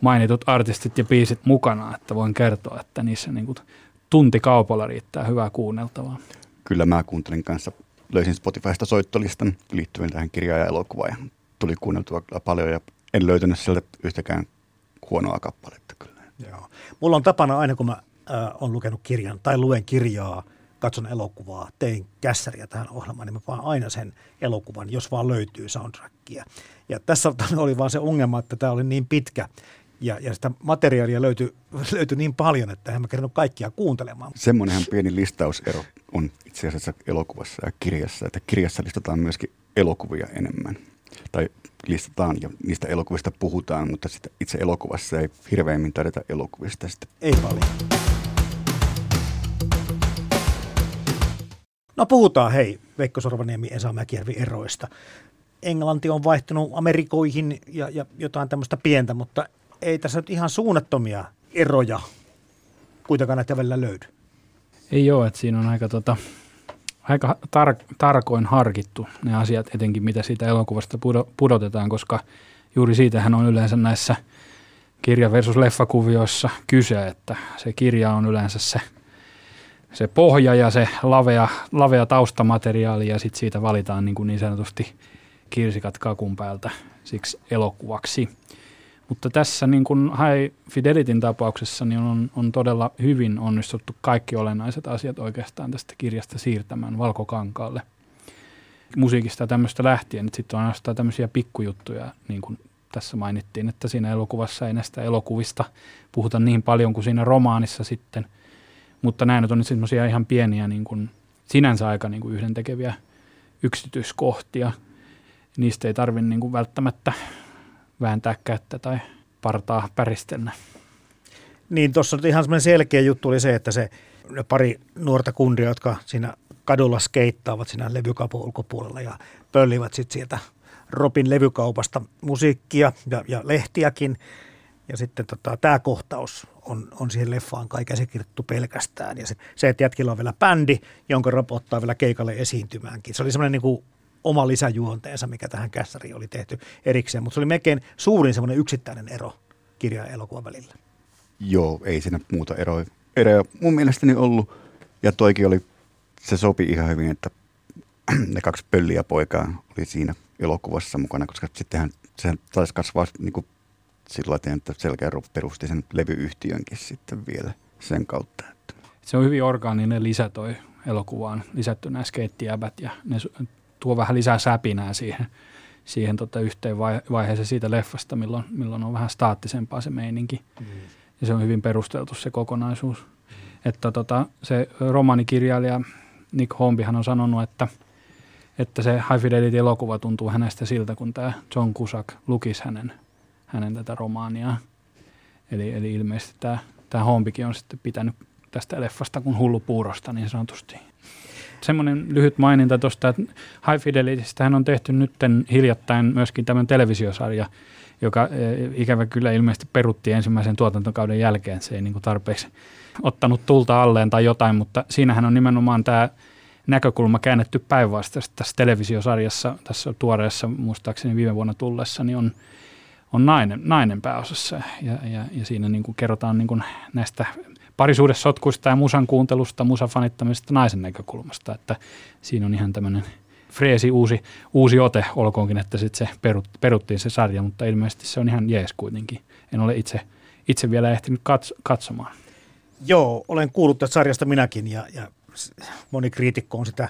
mainitut artistit ja biisit mukana, että voin kertoa, että niissä niin kuin tunti kaupalla riittää hyvää kuunneltavaa. Kyllä mä kuuntelin kanssa, löysin Spotifysta soittolistan liittyen tähän kirjaan ja elokuvaan ja tuli kuunneltua paljon ja en löytänyt sieltä yhtäkään huonoa kappaletta kyllä. Joo. Mulla on tapana aina, kun mä äh, on lukenut kirjan tai luen kirjaa, katson elokuvaa, tein kässäriä tähän ohjelmaan, niin mä vaan aina sen elokuvan, jos vaan löytyy soundtrackia. Ja tässä oli vaan se ongelma, että tämä oli niin pitkä ja, ja sitä materiaalia löytyi, löytyi niin paljon, että en mä kerännyt kaikkia kuuntelemaan. Semmoinenhan pieni listausero on itse asiassa elokuvassa ja kirjassa, että kirjassa listataan myöskin elokuvia enemmän. Tai listataan ja niistä elokuvista puhutaan, mutta sitä itse elokuvassa ei hirveämmin tarvita elokuvista. Sitten. Ei paljon. No puhutaan hei Veikko Sorvaniemi Esa Mäkijärvi eroista. Englanti on vaihtunut Amerikoihin ja, ja jotain tämmöistä pientä, mutta ei tässä nyt ihan suunnattomia eroja kuitenkaan näitä välillä löydy. Ei ole, että siinä on aika tota, aika tar- tarkoin harkittu ne asiat, etenkin mitä siitä elokuvasta pudo- pudotetaan, koska juuri siitähän on yleensä näissä kirja versus leffakuvioissa kyse, että se kirja on yleensä se, se pohja ja se lavea, lavea taustamateriaali ja sitten siitä valitaan niin, kuin niin sanotusti kirsikat kakun päältä siksi elokuvaksi. Mutta tässä niin kuin High Fidelityn tapauksessa niin on, on todella hyvin onnistuttu kaikki olennaiset asiat oikeastaan tästä kirjasta siirtämään valkokankaalle. Musiikista tämmöistä lähtien, että sitten on ainoastaan tämmöisiä pikkujuttuja, niin kuin tässä mainittiin, että siinä elokuvassa ei näistä elokuvista puhuta niin paljon kuin siinä romaanissa sitten. Mutta nämä nyt on semmoisia ihan pieniä niin kuin, sinänsä aika niin kuin yhdentekeviä yksityiskohtia. Niistä ei tarvitse niin välttämättä vääntää kättä tai partaa päristellä. Niin, tuossa ihan semmoinen selkeä juttu oli se, että se ne pari nuorta kundia, jotka siinä kadulla skeittaavat siinä levykaupan ulkopuolella ja pöllivät sitten sieltä Robin levykaupasta musiikkia ja, ja lehtiäkin. Ja sitten tota, tämä kohtaus on, on siihen leffaan kai käsikirjoittu pelkästään. Ja se, se, että jätkillä on vielä bändi, jonka Rob ottaa vielä keikalle esiintymäänkin. Se oli semmoinen niin oma lisäjuonteensa, mikä tähän kässäriin oli tehty erikseen. Mutta se oli melkein suurin semmoinen yksittäinen ero kirja ja elokuvan välillä. Joo, ei siinä muuta eroja, eroja mun mielestäni ollut. Ja toikin oli, se sopi ihan hyvin, että ne kaksi pölliä poikaa oli siinä elokuvassa mukana, koska sittenhän sehän taisi kasvaa niin kuin sillä tavalla, että Selkeä perusti sen levyyhtiönkin sitten vielä sen kautta. Että. Se on hyvin orgaaninen lisä toi elokuvaan, lisätty nämä skeittiäbät ja ne tuo vähän lisää säpinää siihen, siihen tota yhteen vaiheeseen siitä leffasta, milloin, milloin on vähän staattisempaa se meininki. Mm. Ja se on hyvin perusteltu se kokonaisuus. Mm. Että tota, se romaanikirjailija Nick Hombihan on sanonut, että, että se High Fidelity-elokuva tuntuu hänestä siltä, kun tämä John Cusack lukisi hänen, hänen tätä romaaniaan. Eli, eli ilmeisesti tämä, tämä Hombikin on sitten pitänyt tästä leffasta kuin hullu puurosta niin sanotusti semmoinen lyhyt maininta tuosta, että High Fidelitystähän on tehty nytten hiljattain myöskin tämän televisiosarja, joka e, ikävä kyllä ilmeisesti perutti ensimmäisen tuotantokauden jälkeen. Se ei niin kuin tarpeeksi ottanut tulta alleen tai jotain, mutta siinähän on nimenomaan tämä näkökulma käännetty päinvastaisesti tässä televisiosarjassa, tässä tuoreessa muistaakseni viime vuonna tullessa, niin on, on nainen, nainen pääosassa ja, ja, ja siinä niin kuin kerrotaan niin kuin näistä parisuudessotkuista ja musan kuuntelusta, musan fanittamisesta naisen näkökulmasta, että siinä on ihan tämmöinen freesi uusi, uusi ote, olkoonkin, että sitten se perut, peruttiin se sarja, mutta ilmeisesti se on ihan jees kuitenkin. En ole itse, itse vielä ehtinyt katso, katsomaan. Joo, olen kuullut tästä sarjasta minäkin ja, ja moni kriitikko on sitä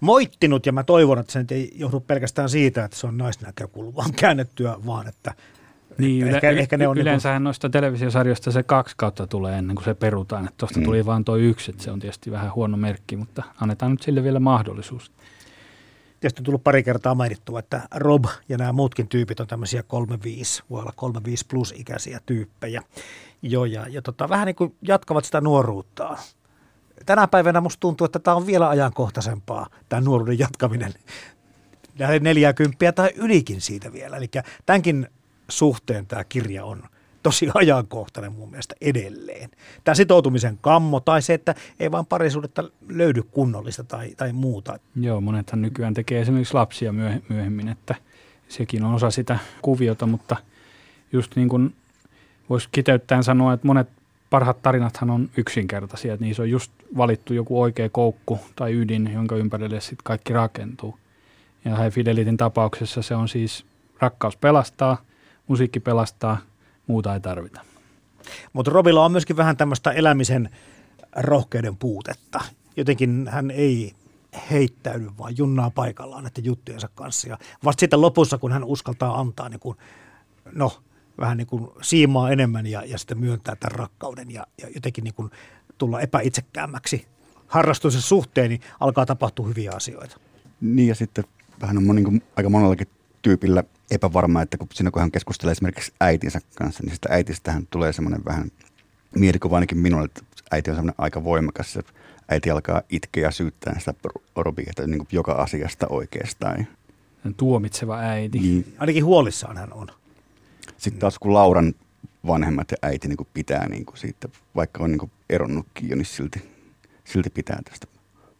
moittinut ja mä toivon, että se ei johdu pelkästään siitä, että se on naisnäkökulmaan käännettyä, vaan että niin, ehkä, yle, ehkä ne on yleensähän niin noista televisiosarjoista se kaksi kautta tulee ennen kuin se perutaan. Että tuosta mm. tuli vain tuo yksi, että se on tietysti vähän huono merkki, mutta annetaan nyt sille vielä mahdollisuus. Tietysti on tullut pari kertaa mainittua, että Rob ja nämä muutkin tyypit on tämmöisiä 35, voi olla 35 plus ikäisiä tyyppejä. Jo, ja, ja tota, vähän niin kuin jatkavat sitä nuoruuttaan. Tänä päivänä musta tuntuu, että tämä on vielä ajankohtaisempaa, tämä nuoruuden jatkaminen. 40 tai ylikin siitä vielä. Eli tämänkin suhteen tämä kirja on tosi ajankohtainen mun mielestä edelleen. Tämä sitoutumisen kammo tai se, että ei vaan parisuudetta löydy kunnollista tai, tai muuta. Joo, monethan nykyään tekee esimerkiksi lapsia myöhemmin, että sekin on osa sitä kuviota, mutta just niin kuin voisi kiteyttäen sanoa, että monet parhaat tarinathan on yksinkertaisia, että niissä on just valittu joku oikea koukku tai ydin, jonka ympärille sitten kaikki rakentuu. Ja Fidelitin tapauksessa se on siis rakkaus pelastaa – musiikki pelastaa, muuta ei tarvita. Mutta Robilla on myöskin vähän tämmöistä elämisen rohkeuden puutetta. Jotenkin hän ei heittäydy, vaan junnaa paikallaan näiden juttujensa kanssa. Ja vasta sitten lopussa, kun hän uskaltaa antaa niin kuin, no, vähän niin kuin siimaa enemmän ja, ja sitten myöntää tämän rakkauden ja, ja jotenkin niin kuin tulla epäitsekkäämmäksi harrastuksen suhteen, niin alkaa tapahtua hyviä asioita. Niin ja sitten vähän on niin aika monellakin tyypillä epävarma, että kun, siinä kun hän keskustelee esimerkiksi äitinsä kanssa, niin sitä äitistähän tulee semmoinen vähän mielikuva ainakin minulle, että äiti on semmoinen aika voimakas. että äiti alkaa itkeä ja syyttää sitä Robia, että niin joka asiasta oikeastaan. Tuomitseva äiti. Niin. Ainakin huolissaan hän on. Sitten taas kun Lauran vanhemmat ja äiti niin pitää niin kuin siitä, vaikka on niin eronnutkin jo, niin silti, silti pitää tästä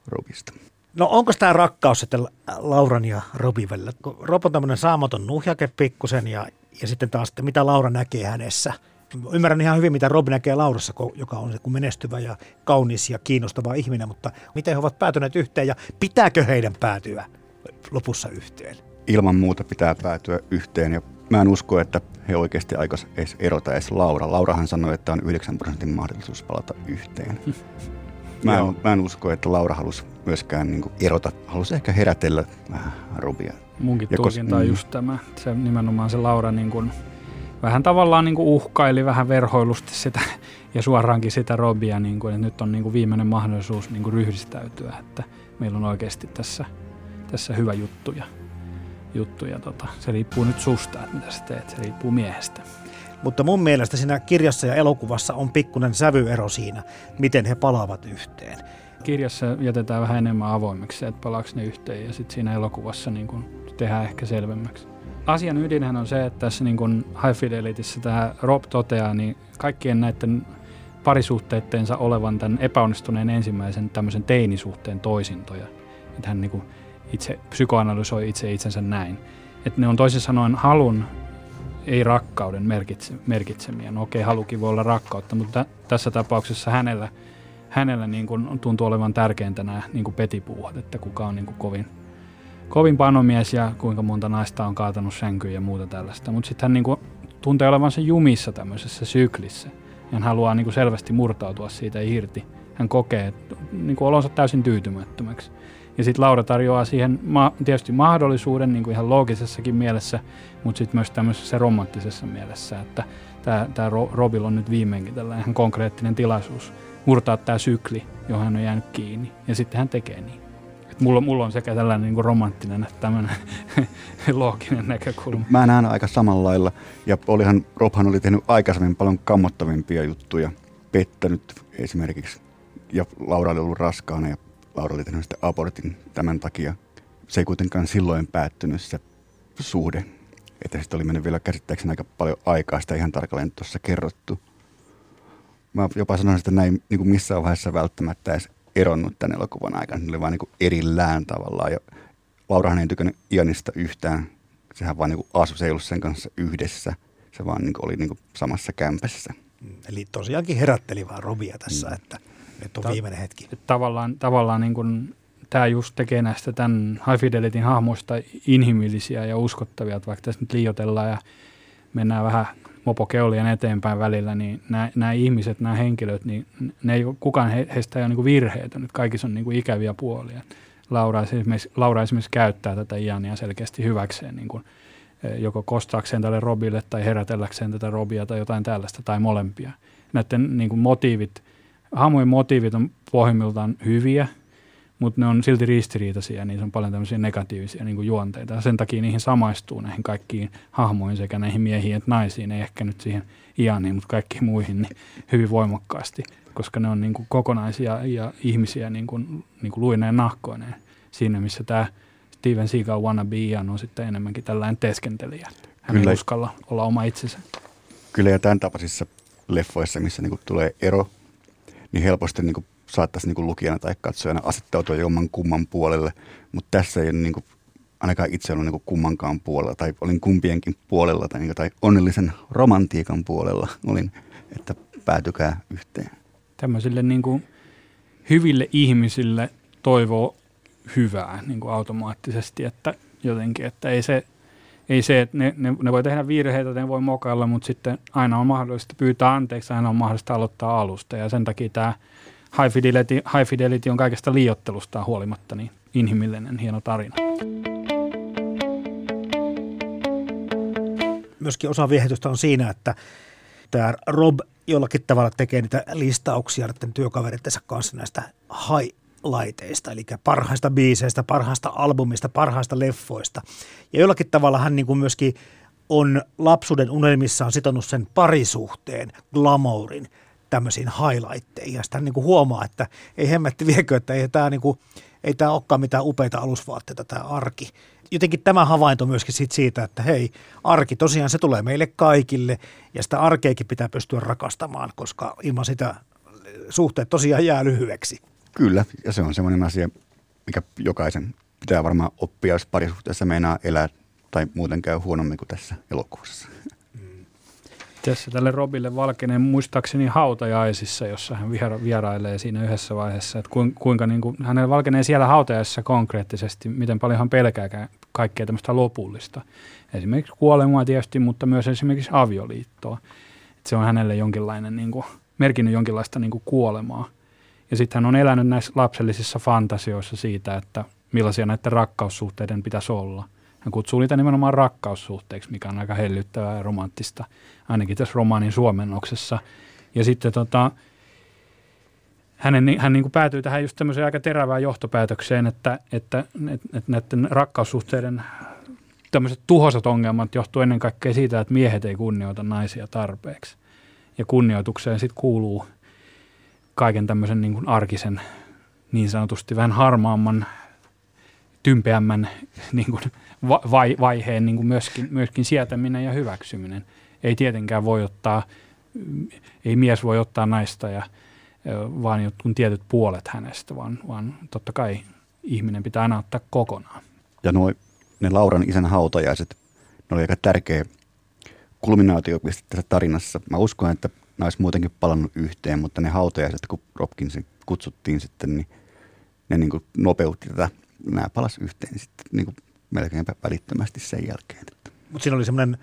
Robista. No onko tämä rakkaus sitten Lauran ja Robin välillä? Rob on tämmöinen saamaton nuhjake pikkusen ja, ja sitten taas, että mitä Laura näkee hänessä. Ymmärrän ihan hyvin, mitä Rob näkee Laurassa, joka on se menestyvä ja kaunis ja kiinnostava ihminen, mutta miten he ovat päätyneet yhteen ja pitääkö heidän päätyä lopussa yhteen? Ilman muuta pitää päätyä yhteen ja mä en usko, että he oikeasti aikos edes erota edes Laura. Laurahan sanoi, että on 9 prosentin mahdollisuus palata yhteen. Mä en, mä en usko, että Laura halusi myöskään niin kuin erota, halusi ehkä herätellä vähän Robia. Munkin ja tulkinta on mm. just tämä, se nimenomaan se Laura niin kuin, vähän tavallaan niin kuin uhkaili vähän verhoilusti sitä ja suoraankin sitä Robia, niin kuin, että nyt on niin kuin viimeinen mahdollisuus niin kuin ryhdistäytyä, että meillä on oikeasti tässä, tässä hyvä juttu ja, juttu ja tota, se riippuu nyt susta, että mitä sä teet, se riippuu miehestä. Mutta mun mielestä siinä kirjassa ja elokuvassa on pikkuinen sävyero siinä, miten he palaavat yhteen. Kirjassa jätetään vähän enemmän avoimeksi, että palaako ne yhteen ja sitten siinä elokuvassa niin kun tehdään ehkä selvemmäksi. Asian ydinhän on se, että tässä niin kun High Fidelityssä tämä Rob toteaa, niin kaikkien näiden parisuhteitteensa olevan tämän epäonnistuneen ensimmäisen tämmöisen teinisuhteen toisintoja. Että hän niin itse psykoanalysoi itse itsensä näin. Että ne on toisin sanoen halun ei rakkauden merkitse, merkitsemiä. No okei, halukin voi olla rakkautta, mutta tässä tapauksessa hänellä, hänellä niin kuin tuntuu olevan tärkeintä nämä niin kuin petipuuhat, että kuka on niin kuin kovin, kovin panomies ja kuinka monta naista on kaatanut sänkyyn ja muuta tällaista. Mutta sitten hän niin kuin tuntee olevansa jumissa tämmöisessä syklissä ja hän haluaa niin kuin selvästi murtautua siitä irti. Hän kokee niin kuin olonsa täysin tyytymättömäksi. Ja sitten Laura tarjoaa siihen ma- tietysti mahdollisuuden niin kuin ihan loogisessakin mielessä, mutta sitten myös tämmöisessä romanttisessa mielessä, että tämä Robil on nyt viimeinkin tällainen ihan konkreettinen tilaisuus murtaa tämä sykli, johon hän on jäänyt kiinni. Ja sitten hän tekee niin. Et mulla, mulla on sekä tällainen niin kuin romanttinen että tämmöinen looginen näkökulma. Mä näen aika samalla lailla. Ja olihan, Robhan oli tehnyt aikaisemmin paljon kammottavimpia juttuja. Pettänyt esimerkiksi. Ja Laura oli ollut raskaana ja Laura oli tehnyt abortin tämän takia. Se ei kuitenkaan silloin päättynyt se suhde. Että sitten oli mennyt vielä käsittääkseni aika paljon aikaa, sitä ihan tarkalleen tuossa kerrottu. Mä jopa sanoin, että näin niin kuin missään vaiheessa välttämättä edes eronnut tämän elokuvan aikana. Ne oli vain niin erillään tavallaan. Ja Laurahan ei tykännyt Ianista yhtään. Sehän vaan niin asui, se ei ollut sen kanssa yhdessä. Se vaan niin kuin oli niin kuin samassa kämpässä. Eli tosiaankin herätteli vaan Robia tässä, mm. että – nyt on Ta- viimeinen hetki. Tavallaan, tavallaan niin kuin tämä just tekee näistä tämän High Fidelityn hahmoista inhimillisiä ja uskottavia, että vaikka tässä nyt liioitellaan ja mennään vähän mopokeulien eteenpäin välillä, niin nämä, nämä ihmiset, nämä henkilöt, niin ne ei, kukaan he, heistä ei ole niin virheetön, että kaikissa on niin kuin ikäviä puolia. Laura esimerkiksi, Laura esimerkiksi käyttää tätä Iania selkeästi hyväkseen, niin kuin, joko kostaakseen tälle Robille tai herätelläkseen tätä Robia tai jotain tällaista tai molempia. Näiden niin kuin motiivit hahmojen motiivit on pohjimmiltaan hyviä, mutta ne on silti ristiriitaisia ja niissä on paljon tämmöisiä negatiivisia niin kuin juonteita. Ja sen takia niihin samaistuu näihin kaikkiin hahmoihin sekä näihin miehiin että naisiin, ei ehkä nyt siihen Ianiin, mutta kaikkiin muihin niin hyvin voimakkaasti, koska ne on niin kuin kokonaisia ja ihmisiä niin kuin, niin kuin luineen nahkoineen. Siinä, missä tämä Steven Seagal wannabe Ian on sitten enemmänkin tällainen teeskentelijä. Hän Kyllä. ei uskalla olla oma itsensä. Kyllä ja tämän tapaisissa leffoissa, missä niin kuin tulee ero niin helposti niin kuin saattaisi niin kuin lukijana tai katsojana asettautua jomman kumman puolelle, mutta tässä ei niin kuin, ainakaan itse ollut niin kuin kummankaan puolella, tai olin kumpienkin puolella, tai, niin kuin, tai onnellisen romantiikan puolella olin, että päätykää yhteen. Tämmöisille niin kuin hyville ihmisille toivoo hyvää niin kuin automaattisesti, että jotenkin, että ei se, ei se, että ne, ne, ne voi tehdä virheitä, ne voi mokailla, mutta sitten aina on mahdollista pyytää anteeksi, aina on mahdollista aloittaa alusta. Ja sen takia tämä High Fidelity, High Fidelity on kaikesta liiottelusta huolimatta niin inhimillinen, hieno tarina. Myöskin osa viehätystä on siinä, että tämä Rob jollakin tavalla tekee niitä listauksia näiden työkaverittensa kanssa näistä high laiteista, eli parhaista biiseistä, parhaista albumista, parhaista leffoista. Ja jollakin tavalla hän niin kuin myöskin on lapsuuden unelmissaan sitonut sen parisuhteen, glamourin, tämmöisiin highlightteihin. Ja sitten hän niin kuin huomaa, että ei hemmetti viekö, että ei tämä, niin kuin, ei tämä olekaan mitään upeita alusvaatteita tämä arki. Jotenkin tämä havainto myöskin siitä, siitä, että hei, arki tosiaan se tulee meille kaikille ja sitä arkeekin pitää pystyä rakastamaan, koska ilman sitä suhteet tosiaan jää lyhyeksi. Kyllä, ja se on semmoinen asia, mikä jokaisen pitää varmaan oppia, jos parisuhteessa meinaa elää tai muuten käy huonommin kuin tässä elokuvassa. Tässä tälle Robille Valkenen muistaakseni hautajaisissa, jossa hän viera, vierailee siinä yhdessä vaiheessa, että kuinka niin kuin, hänellä valkenee siellä hautajaisissa konkreettisesti, miten paljon hän pelkää kaikkea tämmöistä lopullista. Esimerkiksi kuolemaa tietysti, mutta myös esimerkiksi avioliittoa. Että se on hänelle jonkinlainen, niin kuin, merkinnyt jonkinlaista niin kuin kuolemaa. Ja sitten hän on elänyt näissä lapsellisissa fantasioissa siitä, että millaisia näiden rakkaussuhteiden pitäisi olla. Hän kutsuu niitä nimenomaan rakkaussuhteiksi, mikä on aika hellyttävää ja romanttista, ainakin tässä romaanin suomennoksessa. Ja sitten tota, hänen, hän niin kuin päätyy tähän just tämmöiseen aika terävään johtopäätökseen, että, että, että, että näiden rakkaussuhteiden tämmöiset tuhoisat ongelmat johtuu ennen kaikkea siitä, että miehet ei kunnioita naisia tarpeeksi. Ja kunnioitukseen sitten kuuluu kaiken tämmöisen niin kuin arkisen, niin sanotusti vähän harmaamman, tympeämmän niin kuin vai, vaiheen niin kuin myöskin, myöskin sietäminen ja hyväksyminen. Ei tietenkään voi ottaa, ei mies voi ottaa naista ja vaan jotkut tietyt puolet hänestä, vaan, vaan totta kai ihminen pitää aina ottaa kokonaan. Ja nuo, ne Lauran isän hautajaiset, ne oli aika tärkeä kulminaatiopiste tässä tarinassa. Mä uskon, että ne olisi muutenkin palannut yhteen, mutta ne hautajaiset, kun Robkinsin kutsuttiin sitten, niin ne niin kuin nopeutti tätä. Nämä palas yhteen sitten niin kuin melkeinpä välittömästi sen jälkeen. Mutta siinä oli semmoinen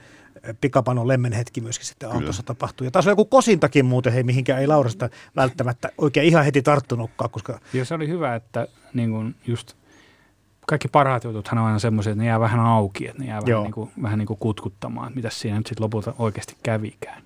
pikapano lemmen hetki myöskin sitten autossa tapahtui. Ja taas oli joku kosintakin muuten, hei, mihinkä ei Laurasta välttämättä oikein ihan heti tarttunutkaan. Koska... Ja se oli hyvä, että niin kun just kaikki parhaat jutut on aina semmoisia, että ne jää vähän auki, että ne jää vähän, niin kuin, vähän niin kuin kutkuttamaan, että mitä siinä nyt sitten lopulta oikeasti kävikään.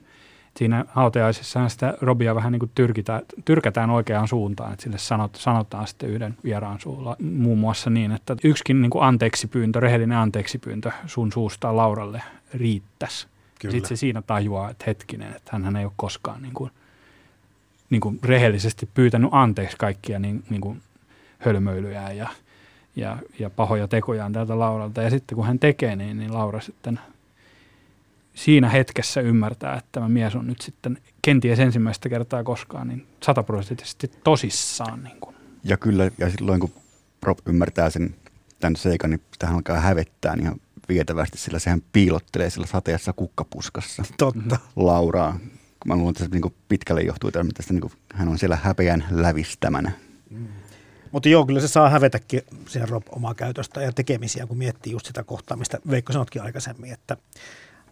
Siinä hautajaisessa sitä Robia vähän niin kuin tyrkitään, tyrkätään oikeaan suuntaan, että sille sanot, sanotaan sitten yhden vieraan suulla muun muassa niin, että yksikin niin kuin anteeksipyyntö, rehellinen anteeksipyyntö sun suusta Lauralle riittäisi. Sitten se siinä tajuaa, että hetkinen, että hän ei ole koskaan niin kuin, niin kuin rehellisesti pyytänyt anteeksi kaikkia niin, niin kuin hölmöilyjä ja, ja, ja pahoja tekojaan tältä Lauralta. Ja sitten kun hän tekee niin, niin Laura sitten siinä hetkessä ymmärtää, että tämä mies on nyt sitten kenties ensimmäistä kertaa koskaan niin sataprosenttisesti tosissaan. Niin kuin. Ja kyllä, ja silloin kun Rob ymmärtää sen tämän seikan, niin tähän alkaa hävettää ihan vietävästi, sillä sehän piilottelee sillä sateessa kukkapuskassa. Totta. Lauraa. Mä luulen, että se niin pitkälle johtuu tästä, niin kuin, hän on siellä häpeän lävistämänä. Mm. Mutta joo, kyllä se saa hävetäkin siinä Rob omaa käytöstä ja tekemisiä, kun miettii just sitä kohtaa, mistä Veikko sanotkin aikaisemmin, että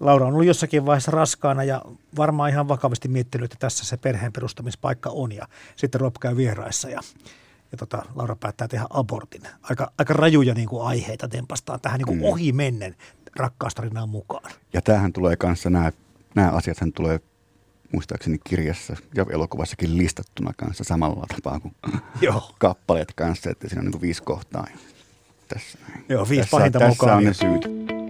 Laura on ollut jossakin vaiheessa raskaana ja varmaan ihan vakavasti miettinyt, että tässä se perheen perustamispaikka on. Ja sitten Rob käy vieraissa ja, ja tota, Laura päättää tehdä abortin. Aika, aika rajuja niin kuin aiheita tempastaan tähän niin kuin mm. ohi mennen rakkaustarinaan mukaan. Ja tämähän tulee kanssa, nämä, nämä asiat tulee muistaakseni kirjassa ja elokuvassakin listattuna kanssa samalla tapaa kuin Joo. kappaleet kanssa, että siinä on niin kuin viisi kohtaa. Tässä, Joo, viisi tässä, pahinta tässä mukaan. Tässä on ne syyt.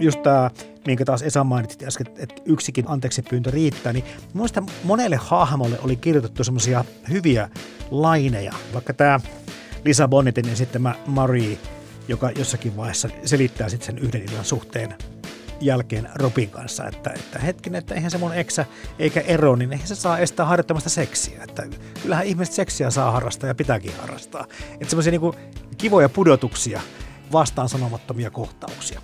Just tämä, minkä taas Esa mainitsi äsken, että yksikin anteeksi pyyntö riittää, niin minusta monelle hahmolle oli kirjoitettu semmoisia hyviä laineja, vaikka tämä Lisa Bonnetin ja sitten mä Marie, joka jossakin vaiheessa selittää sitten sen yhden illan suhteen jälkeen Robin kanssa, että, että hetkinen, että eihän se mun eksä eikä ero, niin eihän se saa estää harjoittamasta seksiä. Että kyllähän ihmiset seksiä saa harrastaa ja pitääkin harrastaa. Että semmoisia niin kivoja pudotuksia, vastaan sanomattomia kohtauksia.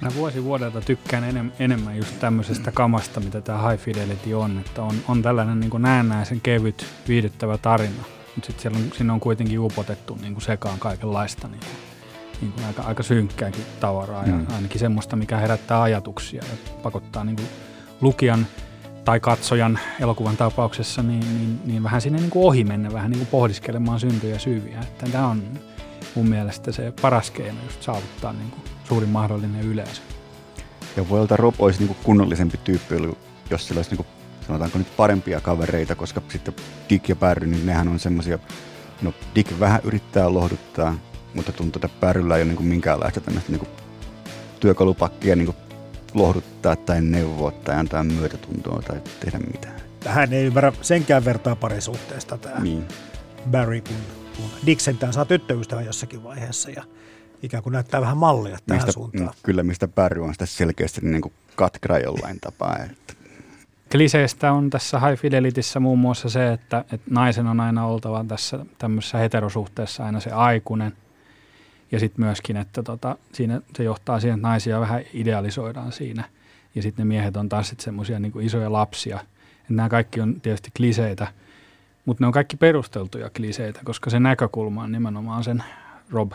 Mä vuosi vuodelta tykkään enem, enemmän just tämmöisestä kamasta, mitä tämä High Fidelity on. Että on, on tällainen niin näennäisen kevyt, viihdyttävä tarina. Mutta sitten on, siinä on kuitenkin upotettu niin kuin sekaan kaikenlaista niin kuin, niin kuin aika, aika synkkääkin tavaraa. Mm. Ja ainakin semmoista, mikä herättää ajatuksia ja pakottaa niin kuin lukijan tai katsojan elokuvan tapauksessa niin, niin, niin vähän sinne niin kuin ohi mennä, vähän niin kuin pohdiskelemaan syntyjä syviä. Että tämä on mun mielestä se paras keino just saavuttaa niin kuin suurin mahdollinen yleisö. Ja voi olla Rob olisi niin kunnollisempi tyyppi, jos sillä olisi niin kuin, sanotaanko nyt parempia kavereita, koska sitten Dick ja Barry, niin nehän on semmoisia, no Dick vähän yrittää lohduttaa, mutta tuntuu, että Barryllä ei ole niin kuin minkäänlaista tämmöistä niin kuin työkalupakkia niin kuin lohduttaa tai neuvoa tai antaa myötätuntoa tai tehdä mitään. Hän ei ymmärrä senkään vertaa parisuhteesta tämä niin. Barry, kun, kun Dick sentään saa tyttöystävän jossakin vaiheessa ja ikään kuin näyttää vähän mallia tähän mistä, suuntaan. Mm, kyllä, mistä Barry on sitä selkeästi niin kuin katkera jollain tapaa. Että. Kliseistä on tässä High Fidelityssä muun muassa se, että, että naisen on aina oltava tässä tämmöisessä heterosuhteessa aina se aikuinen. Ja sitten myöskin, että tota, siinä se johtaa siihen, että naisia vähän idealisoidaan siinä. Ja sitten ne miehet on taas sitten semmoisia niin isoja lapsia. Että nämä kaikki on tietysti kliseitä, mutta ne on kaikki perusteltuja kliseitä, koska se näkökulma on nimenomaan sen Rob,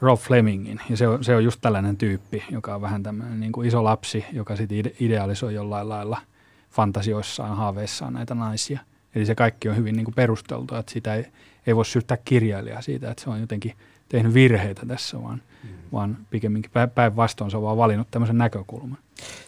Rob Flemingin. Ja se on, se on just tällainen tyyppi, joka on vähän tämmöinen niin kuin iso lapsi, joka sitten idealisoi jollain lailla – fantasioissaan, haaveissaan näitä naisia. Eli se kaikki on hyvin niin kuin perusteltua, että sitä ei, ei voi syyttää kirjailijaa siitä, että se on jotenkin tehnyt virheitä tässä, vaan, mm. vaan pikemminkin päinvastoin se on vaan valinnut tämmöisen näkökulman.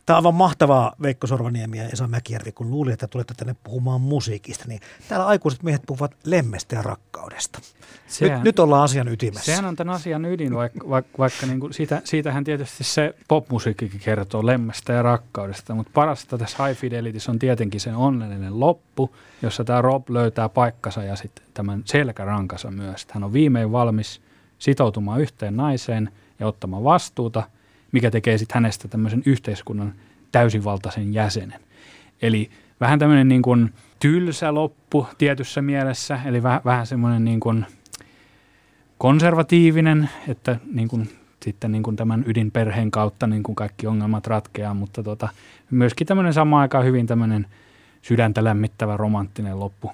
Tämä on aivan mahtavaa Veikko Sorvaniemi ja Esa Mäkijärvi, kun luuli, että tulette tänne puhumaan musiikista, niin täällä aikuiset miehet puhuvat lemmestä ja rakkaudesta. Sehän, nyt, nyt ollaan asian ytimessä. Sehän on tämän asian ydin, vaikka, vaikka, vaikka niin kuin siitä, siitähän tietysti se popmusiikkikin kertoo lemmestä ja rakkaudesta, mutta parasta tässä High Fidelityssä on tietenkin sen onnellinen loppu, jossa tämä Rob löytää paikkansa ja sitten tämän selkärankansa myös. Hän on viimein valmis sitoutumaan yhteen naiseen ja ottamaan vastuuta – mikä tekee sitten hänestä tämmöisen yhteiskunnan täysivaltaisen jäsenen. Eli vähän tämmöinen niin kuin tylsä loppu tietyssä mielessä, eli vähän, vähän semmoinen niin kuin konservatiivinen, että niin kuin sitten niin kuin tämän ydinperheen kautta niin kuin kaikki ongelmat ratkeaa, mutta tota, myöskin tämmöinen sama aikaan hyvin tämmöinen sydäntä lämmittävä romanttinen loppu,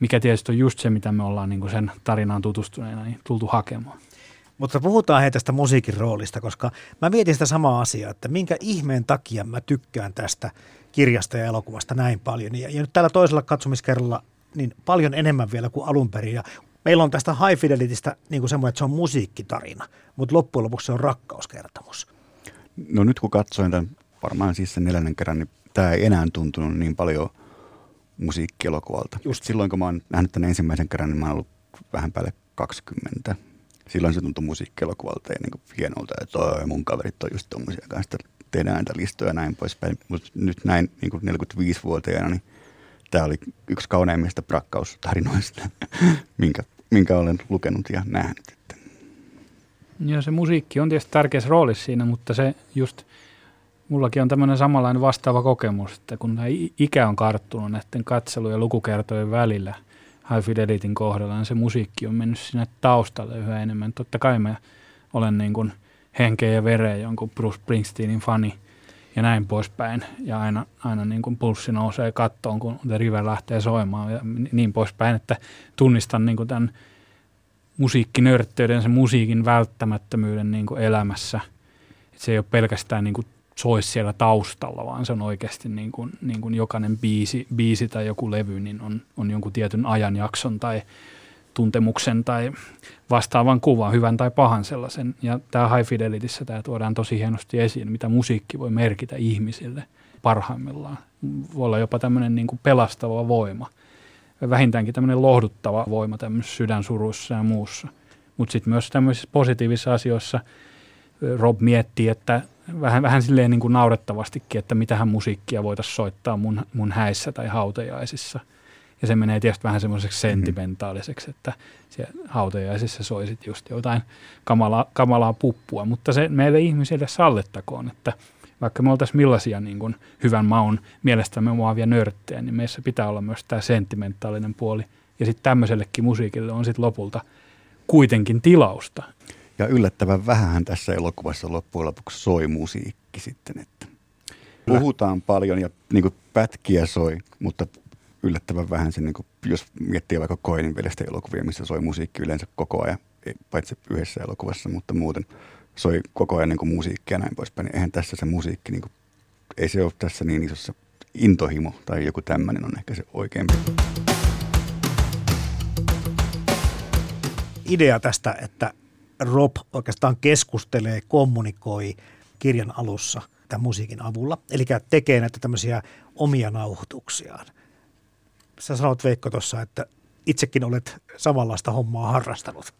mikä tietysti on just se, mitä me ollaan niin kuin sen tarinaan tutustuneena niin tultu hakemaan. Mutta puhutaan hei tästä musiikin roolista, koska mä mietin sitä samaa asiaa, että minkä ihmeen takia mä tykkään tästä kirjasta ja elokuvasta näin paljon. Ja, ja nyt tällä toisella katsomiskerralla niin paljon enemmän vielä kuin alun perin. Ja meillä on tästä High Fidelitystä niin kuin semmoinen, että se on musiikkitarina, mutta loppujen lopuksi se on rakkauskertomus. No nyt kun katsoin tämän varmaan siis sen neljännen kerran, niin tämä ei enää tuntunut niin paljon musiikkielokuvalta. Just silloin kun mä oon nähnyt tämän ensimmäisen kerran, niin mä oon ollut vähän päälle 20 silloin se tuntui musiikkielokuvalta ja niin hienolta, että mun kaverit on just tommosia kanssa, tehdään näitä listoja ja näin poispäin. Mutta nyt näin niin 45-vuotiaana, niin tämä oli yksi kauneimmista rakkaustarinoista, minkä, minkä olen lukenut ja nähnyt. Että. Joo, se musiikki on tietysti tärkeässä roolissa siinä, mutta se just, mullakin on tämmöinen samanlainen vastaava kokemus, että kun ikä on karttunut näiden katselu- ja lukukertojen välillä – High Fidelityn kohdalla, niin se musiikki on mennyt sinne taustalle yhä enemmän. Totta kai mä olen niin kuin henkeä ja vereä jonkun Bruce Springsteenin fani ja näin poispäin. Ja aina, aina niin kuin pulssi nousee kattoon, kun The River lähtee soimaan ja niin poispäin, että tunnistan niin kuin tämän musiikkinörtteyden, sen musiikin välttämättömyyden niin kuin elämässä. Et se ei ole pelkästään niin kuin soisi siellä taustalla, vaan se on oikeasti niin kuin, niin kuin jokainen biisi, biisi tai joku levy niin on, on jonkun tietyn ajanjakson tai tuntemuksen tai vastaavan kuvan, hyvän tai pahan sellaisen. Ja tämä High Fidelityssä tämä tuodaan tosi hienosti esiin, mitä musiikki voi merkitä ihmisille parhaimmillaan. Voi olla jopa tämmöinen niin kuin pelastava voima. Vähintäänkin tämmöinen lohduttava voima tämmöisessä sydänsuruissa ja muussa. Mutta sitten myös tämmöisissä positiivisissa asioissa Rob miettii, että vähän, vähän silleen niin kuin naurettavastikin, että mitähän musiikkia voitaisiin soittaa mun, mun häissä tai hautajaisissa. Ja se menee tietysti vähän semmoiseksi mhm. sentimentaaliseksi, että siellä hautajaisissa soisit just jotain kamalaa, kamalaa puppua. Mutta se meille ihmisille sallettakoon, että vaikka me oltaisiin millaisia niin kuin hyvän maun mielestämme muovia nörttejä, niin meissä pitää olla myös tämä sentimentaalinen puoli. Ja sitten tämmöisellekin musiikille on sitten lopulta kuitenkin tilausta. Ja yllättävän vähän tässä elokuvassa loppujen lopuksi soi musiikki sitten. Että puhutaan paljon ja niin kuin pätkiä soi, mutta yllättävän vähän se, niin kuin, jos miettii vaikka Koinin veljestä elokuvia, missä soi musiikki yleensä koko ajan, paitsi yhdessä elokuvassa, mutta muuten soi koko ajan niin kuin musiikkia ja näin poispäin. Niin eihän tässä se musiikki, niin kuin, ei se ole tässä niin isossa intohimo tai joku tämmöinen on ehkä se oikeampi. Idea tästä, että Rob oikeastaan keskustelee, kommunikoi kirjan alussa tämän musiikin avulla. Eli tekee näitä tämmöisiä omia nauhoituksiaan. Sä sanoit Veikko tuossa, että itsekin olet samanlaista hommaa harrastanut.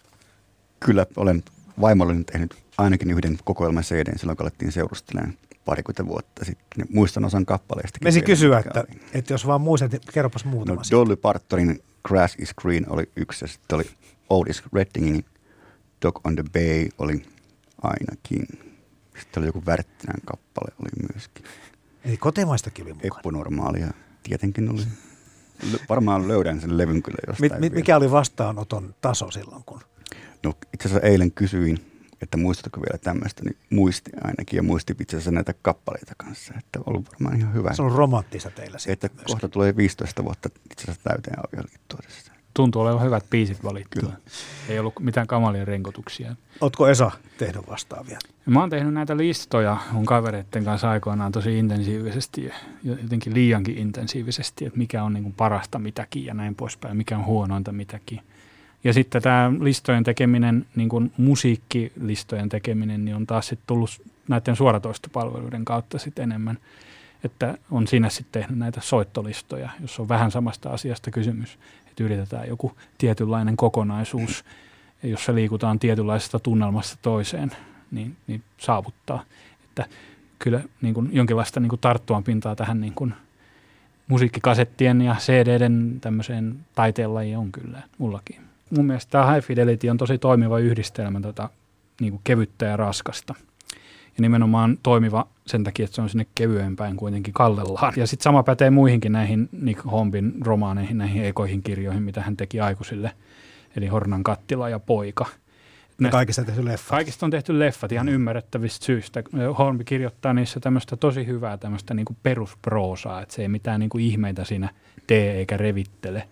Kyllä, olen vaimolleni tehnyt ainakin yhden kokoelman CD silloin, kun alettiin seurustelemaan parikymmentä vuotta sitten. Muistan osan kappaleista. Mesi kysyä, että, että jos vaan muistat, niin kerropas muutama. No, Dolly Partonin Grass is Green oli yksi ja sitten oli Otis Reddingin Dog on the Bay oli ainakin. Sitten oli joku Värttinän kappale oli myöskin. Eli kotimaistakin oli mukana. Eppu normaalia. Tietenkin oli. Varmaan löydän sen levyn kyllä jostain. Mi- mikä oli vastaanoton taso silloin, kun No itse asiassa eilen kysyin, että muistatko vielä tämmöistä, niin muisti ainakin ja muisti itse asiassa näitä kappaleita kanssa, että on ollut varmaan ihan hyvä. se on romanttista teillä sitten että myöskin. kohta tulee 15 vuotta itse asiassa täyteen avioliittoa tässä. Tuntuu olevan hyvät biisit valittu. Kyllä. Ei ollut mitään kamalia renkotuksia. Ootko Esa tehnyt vastaavia? Mä oon tehnyt näitä listoja mun kavereiden kanssa aikoinaan tosi intensiivisesti ja jotenkin liiankin intensiivisesti, että mikä on niin kuin parasta mitäkin ja näin poispäin, mikä on huonointa mitäkin. Ja sitten tämä listojen tekeminen, niin kuin musiikkilistojen tekeminen, niin on taas sitten tullut näiden suoratoistopalveluiden kautta sitten enemmän. Että on siinä sitten tehnyt näitä soittolistoja, jos on vähän samasta asiasta kysymys. Että yritetään joku tietynlainen kokonaisuus, jossa liikutaan tietynlaisesta tunnelmasta toiseen, niin, niin saavuttaa. Että kyllä niin kuin jonkinlaista niin kuin tarttuvan pintaa tähän niin kuin musiikkikasettien ja CDden tämmöiseen taiteenlajiin on kyllä mullakin. Mun mielestä tämä High Fidelity on tosi toimiva yhdistelmä tota, niin kuin kevyttä ja raskasta. Ja nimenomaan toimiva sen takia, että se on sinne kevyempään kuitenkin kallellaan. Ja sitten sama pätee muihinkin näihin Nick Hombin romaaneihin, näihin ekoihin kirjoihin, mitä hän teki aikuisille. Eli Hornan kattila ja poika. Ne kaikista tehty leffa. Kaikista on tehty leffat ihan ymmärrettävistä syistä. Hornby kirjoittaa niissä tämmöistä tosi hyvää tämmöistä niinku perusproosaa, että se ei mitään niinku ihmeitä siinä tee eikä revittele.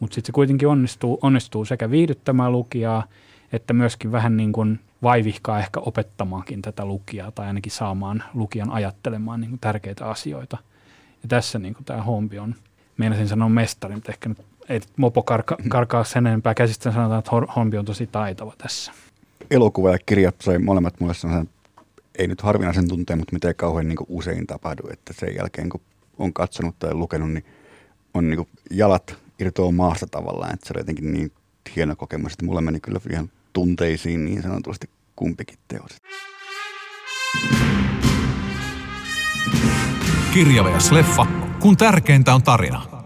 Mutta sitten se kuitenkin onnistuu, onnistuu sekä viihdyttämään lukijaa, että myöskin vähän niin kuin vaivihkaa ehkä opettamaankin tätä lukijaa tai ainakin saamaan lukijan ajattelemaan niin kuin tärkeitä asioita. Ja tässä niin kuin tämä Hombi on, meinasin sanoa mestari, mutta ehkä nyt ei mopo karka, karkaa sen enempää käsistä, sanotaan, että Hombi on tosi taitava tässä. Elokuva ja kirjat sai molemmat mulle sellaisen, ei nyt harvinaisen tunteen, mutta mitä ei kauhean niin usein tapahdu, että sen jälkeen kun on katsonut tai lukenut, niin on niin jalat irtoaa maasta tavallaan, että se oli jotenkin niin hieno kokemus, että mulle meni kyllä ihan tunteisiin niin sanotusti kumpikin teos. Kirja vs. leffa, kun tärkeintä on tarina.